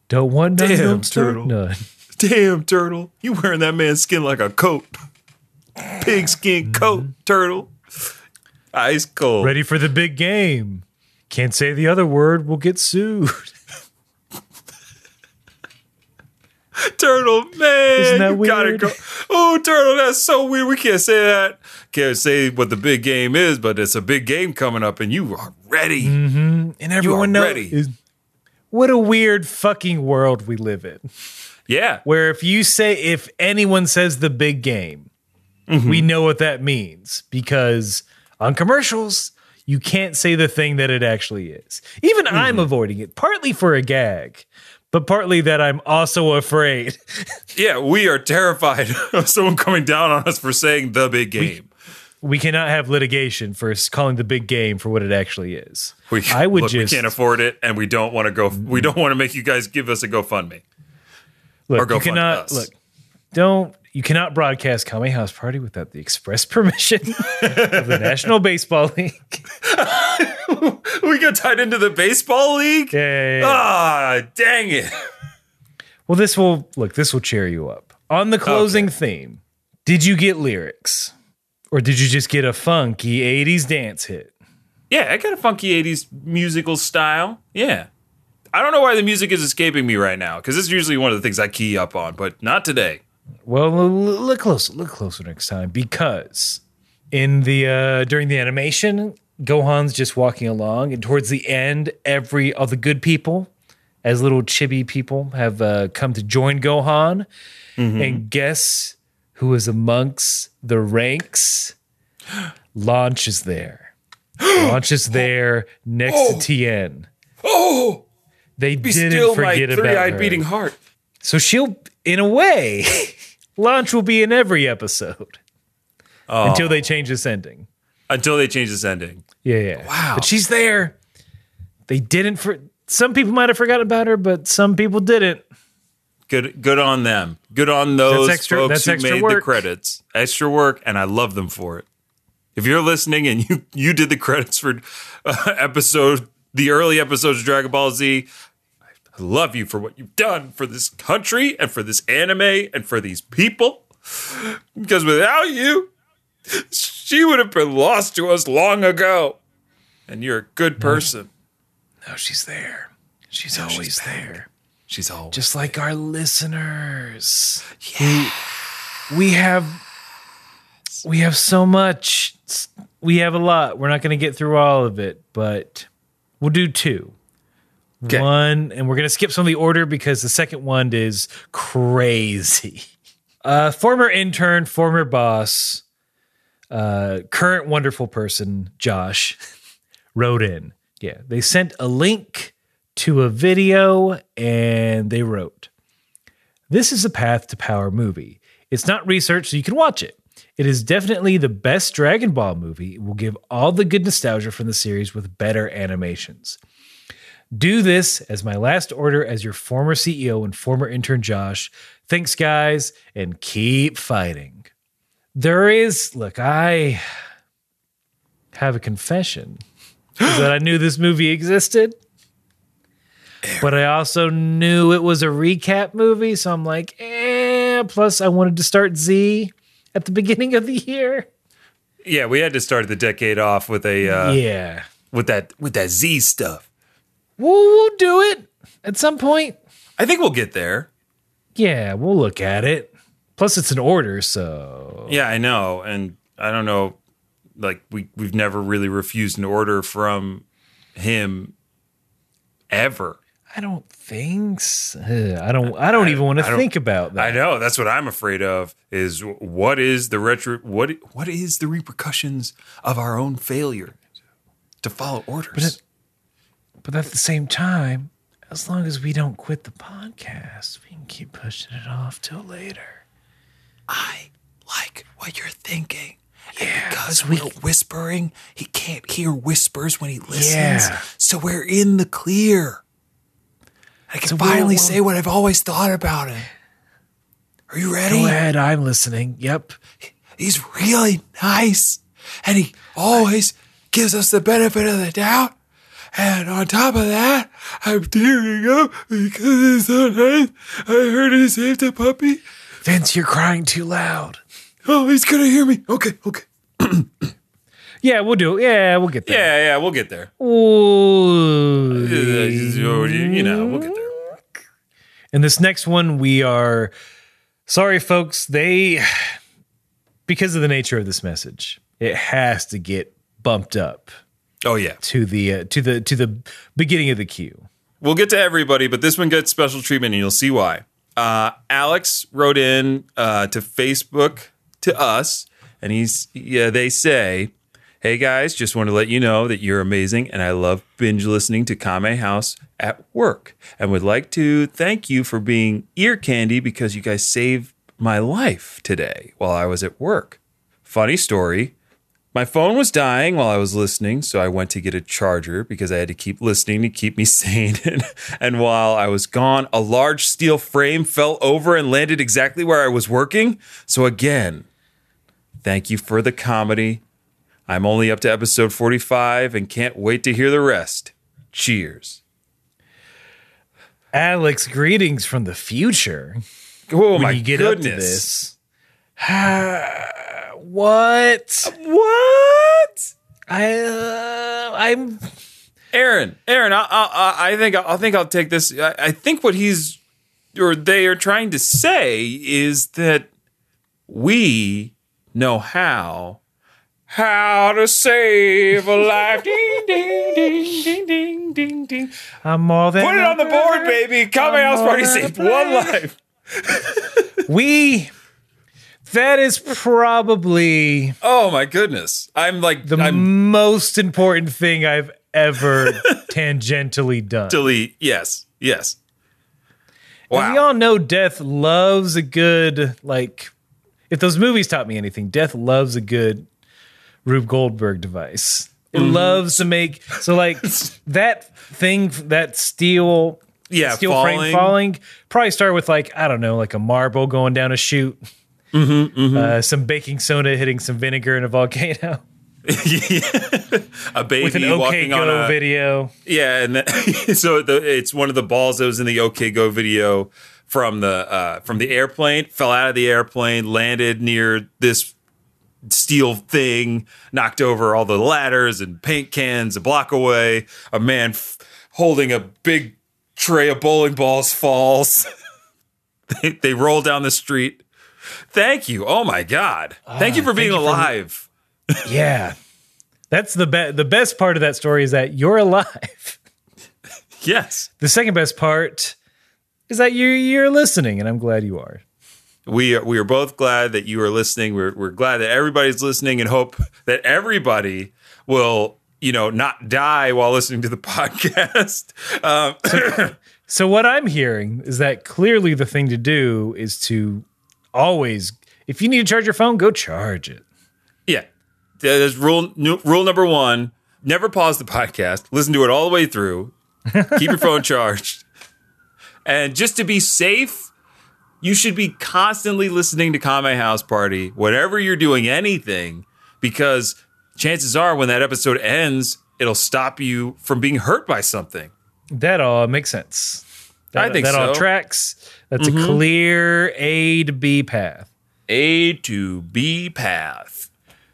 Don't want none. Damn, don't turtle. none. Damn, turtle. You wearing that man's skin like a coat. Pig skin mm-hmm. coat, turtle. Ice cold. Ready for the big game. Can't say the other word. We'll get sued. Turtle, man. Isn't that weird? go. Oh, turtle, that's so weird. We can't say that. Can't say what the big game is, but it's a big game coming up, and you are ready. And everyone knows. ready. What a weird fucking world we live in. Yeah. Where if you say, if anyone says the big game, Mm-hmm. we know what that means because on commercials, you can't say the thing that it actually is. Even Mm-hmm. I'm avoiding it, partly for a gag, but partly that I'm also afraid. Yeah, we are terrified of someone coming down on us for saying the big game. We cannot have litigation for calling the big game for what it actually is. We, I would look, just we can't afford it, and we don't want to go. We don't want to make you guys give us a GoFundMe. look. or go you cannot us. look. Don't you cannot broadcast Kame House Party without the express permission of the National Baseball League. We got tied into the baseball league. Yeah, yeah, yeah. Ah, dang it! Well, this will look. This will cheer you up on the closing theme. Did you get lyrics, or did you just get a funky '80s dance hit? Yeah, I got a funky '80s musical style. Yeah, I don't know why the music is escaping me right now because it's usually one of the things I key up on, but not today. Well, look closer. Look closer next time because in the uh during the animation, Gohan's just walking along, and towards the end, every all the good people, as little chibi people, have uh, come to join Gohan, and guess who is amongst the ranks? Launch is there. Launch is there next to oh. Tien. Oh, They be didn't still my forget about three-eyed her. beating heart. So she'll, in a way, Launch will be in every episode Oh. until they change this ending. Until they change this ending. Yeah, yeah. Wow. But she's there. They didn't for some people might have forgotten about her, but some people didn't. Good, good on them. Good on those That's extra- folks who made the work. credits. Extra work, and I love them for it. If you're listening and you you did the credits for uh, episode, the early episodes of Dragon Ball Z, I love you for what you've done for this country and for this anime and for these people. Because without you, she would have been lost to us long ago. And you're a good person. No, she's there. She's always there. She's always Just like our listeners. Yeah. We, we have we have so much. We have a lot. We're not going to get through all of it, but we'll do two. 'Kay. One, and we're going to skip some of the order because the second one is crazy. Uh, former intern, former boss, uh, current wonderful person, Josh, wrote in Yeah, they sent a link to a video and they wrote, This is a Path to Power movie. It's not research, so you can watch it. It is definitely the best Dragon Ball movie. It will give all the good nostalgia from the series with better animations. Do this as my last order as your former CEO and former intern Josh. Thanks, guys, and keep fighting. There is, look, I have a confession that I knew this movie existed, but I also knew it was a recap movie. So I'm like, eh. Plus, I wanted to start Z at the beginning of the year. Yeah, we had to start the decade off with a uh, yeah, with that with that Z stuff. we'll, we'll do it at some point. I think we'll get there. Yeah, we'll look at it. Plus, it's an order, so Yeah, I know, and I don't know. Like we we've never really refused an order from him ever. I don't think. So. I don't. I don't even want to think about that. I know that's what I'm afraid of. Is what is the retro? What what is the repercussions of our own failure to follow orders? But at the same time, as long as we don't quit the podcast, we can keep pushing it off till later. I like what you're thinking. Yeah, and because we- we're whispering, he can't hear whispers when he listens. Yeah. So we're in the clear. I can finally say what I've always thought about it. Are you ready? Go ahead, I'm listening. Yep. He's really nice. And he always gives us the benefit of the doubt. And on top of that, I'm tearing up because it's so nice. I heard he saved a puppy. Vince, you're crying too loud. Oh, he's gonna hear me. Okay, okay. Yeah, we'll do it. Yeah, we'll get there. Yeah, yeah, we'll get there. Ooh. You know, we'll get there. And this next one, we are sorry, folks. They, because of the nature of this message, it has to get bumped up Oh yeah, to the uh, to the to the beginning of the queue. we'll get to everybody, but this one gets special treatment, and you'll see why. Uh, Alex wrote in uh, to Facebook to us, and he's yeah. They say, "Hey guys, just want to let you know that you're amazing, and I love binge listening to Kame House at work, and would like to thank you for being ear candy because you guys saved my life today while I was at work. Funny story." My phone was dying while I was listening, so I went to get a charger because I had to keep listening to keep me sane. And, and while I was gone, a large steel frame fell over and landed exactly where I was working. So, again, thank you for the comedy. I'm only up to episode 45 and can't wait to hear the rest. Cheers. Alex, greetings from the future. Oh, When my you get goodness. up to this, what? What? I uh, I'm Aaron, Aaron, I, I, I think I think I'll take this. I, I think what he's or they are trying to say is that we know how how to save a life. ding ding ding ding ding ding ding. I'm more than Put it on the board, baby. Kame I'm House Party saved one life. We that is probably Oh my goodness! I'm like the I'm most important thing I've ever tangentially done. delete. Yes, yes. And we all know death loves a good like if those movies taught me anything, death loves a good Rube Goldberg device. It Mm-hmm. loves to make so like that thing that steel Yeah, steel falling. frame falling probably start with like I don't know like a marble going down a chute. Mm-hmm, Uh, some baking soda hitting some vinegar in a volcano a baby with an OK walking on Go a video. Yeah, and the, so the, it's one of the balls that was in the OK Go video from the uh, from the airplane. Fell out of the airplane, landed near this steel thing, knocked over all the ladders and paint cans a block away. A man f- holding a big tray of bowling balls falls. they, they roll down the street. Thank you. Oh my God. Thank you ah, for being you for- alive. Yeah. That's the be- the best part of that story is that you're alive. yes. The second best part is that you you're listening, and I'm glad you are. We are, we are both glad that you are listening. We're, we're glad that everybody's listening and hope that everybody will you know, not die while listening to the podcast. Um, So what I'm hearing is that clearly the thing to do is to always, if you need to charge your phone, go charge it. yeah, there's rule rule number one: never pause the podcast. Listen to it all the way through. Keep your phone charged, and just to be safe, you should be constantly listening to Kame House Party whenever you're doing anything, because chances are when that episode ends, it'll stop you from being hurt by something. That all makes sense. That, I think that all tracks. That's a mm-hmm. clear A to B path. A to B path.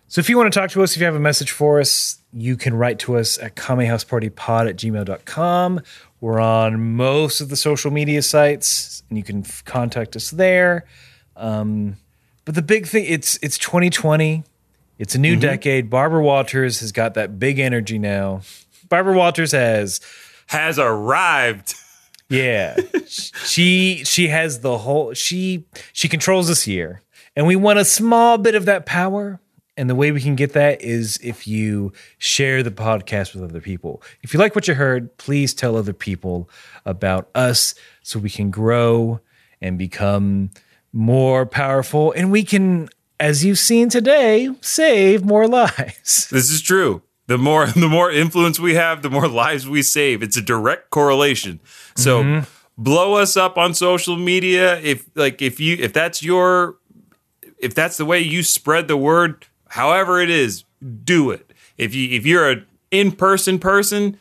So if you want to talk to us, if you have a message for us, you can write to us at kamehousepartypod at gmail.com. We're on most of the social media sites and you can f- contact us there. Um, but the big thing, it's it's 2020. It's a new decade. Barbara Walters has got that big energy now. Barbara Walters has Has arrived. yeah. she she has the whole she she controls this year. And we want a small bit of that power. And the way we can get that is if you share the podcast with other people. If you like what you heard, please tell other people about us so we can grow and become more powerful and we can as you've seen today save more lives. This is true. The more the more influence we have, the more lives we save. It's a direct correlation. So mm-hmm. blow us up on social media if like if you if that's your if that's the way you spread the word, however it is, do it. If you if you're an in-person person,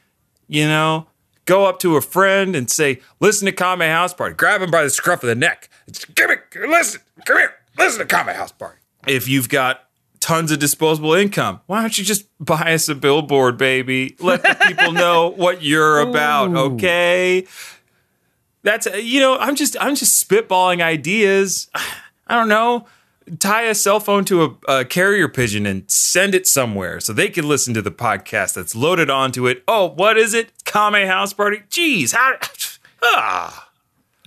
you know, go up to a friend and say, "Listen to Kame House Party." Grab him by the scruff of the neck. Give me listen. Come here. Listen to Kame House Party. If you've got tons of disposable income, why don't you just buy us a billboard, baby? Let the people know what you're about, okay? That's you know, I'm just I'm just spitballing ideas. I don't know. Tie a cell phone to a, a carrier pigeon and send it somewhere so they can listen to the podcast that's loaded onto it. Oh, what is it? Kame House Party? Jeez, how? Ah,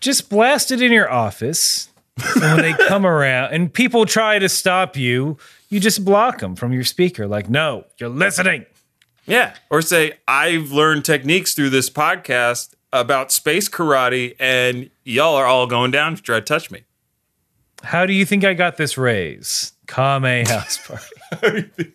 just blast it in your office. And when they come around and people try to stop you, you just block them from your speaker. Like, no, you're listening. yeah. Or say I've learned techniques through this podcast about space karate, and y'all are all going down to try to touch me. How do you think I got this raise? Kame house party.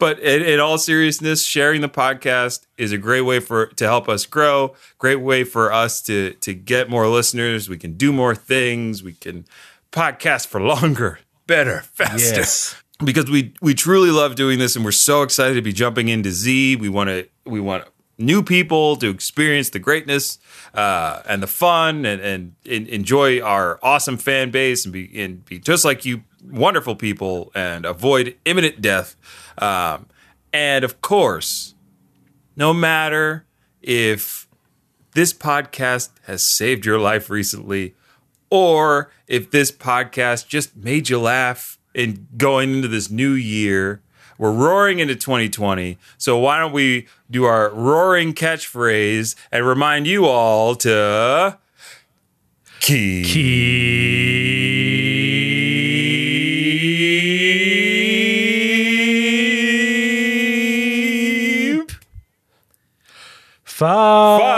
But in, in all seriousness, sharing the podcast is a great way for to help us grow. Great way for us to to get more listeners. We can do more things. We can podcast for longer, better, faster. Yes. Because we we truly love doing this, and we're so excited to be jumping into Z. We want to we want new people to experience the greatness uh, and the fun, and, and en- enjoy our awesome fan base, and be and be just like you, wonderful people, and avoid imminent death. Um, and of course, no matter if this podcast has saved your life recently, or if this podcast just made you laugh in going into this new year. We're roaring into 2020. So why don't we do our roaring catchphrase and remind you all to keep, keep Fighting. House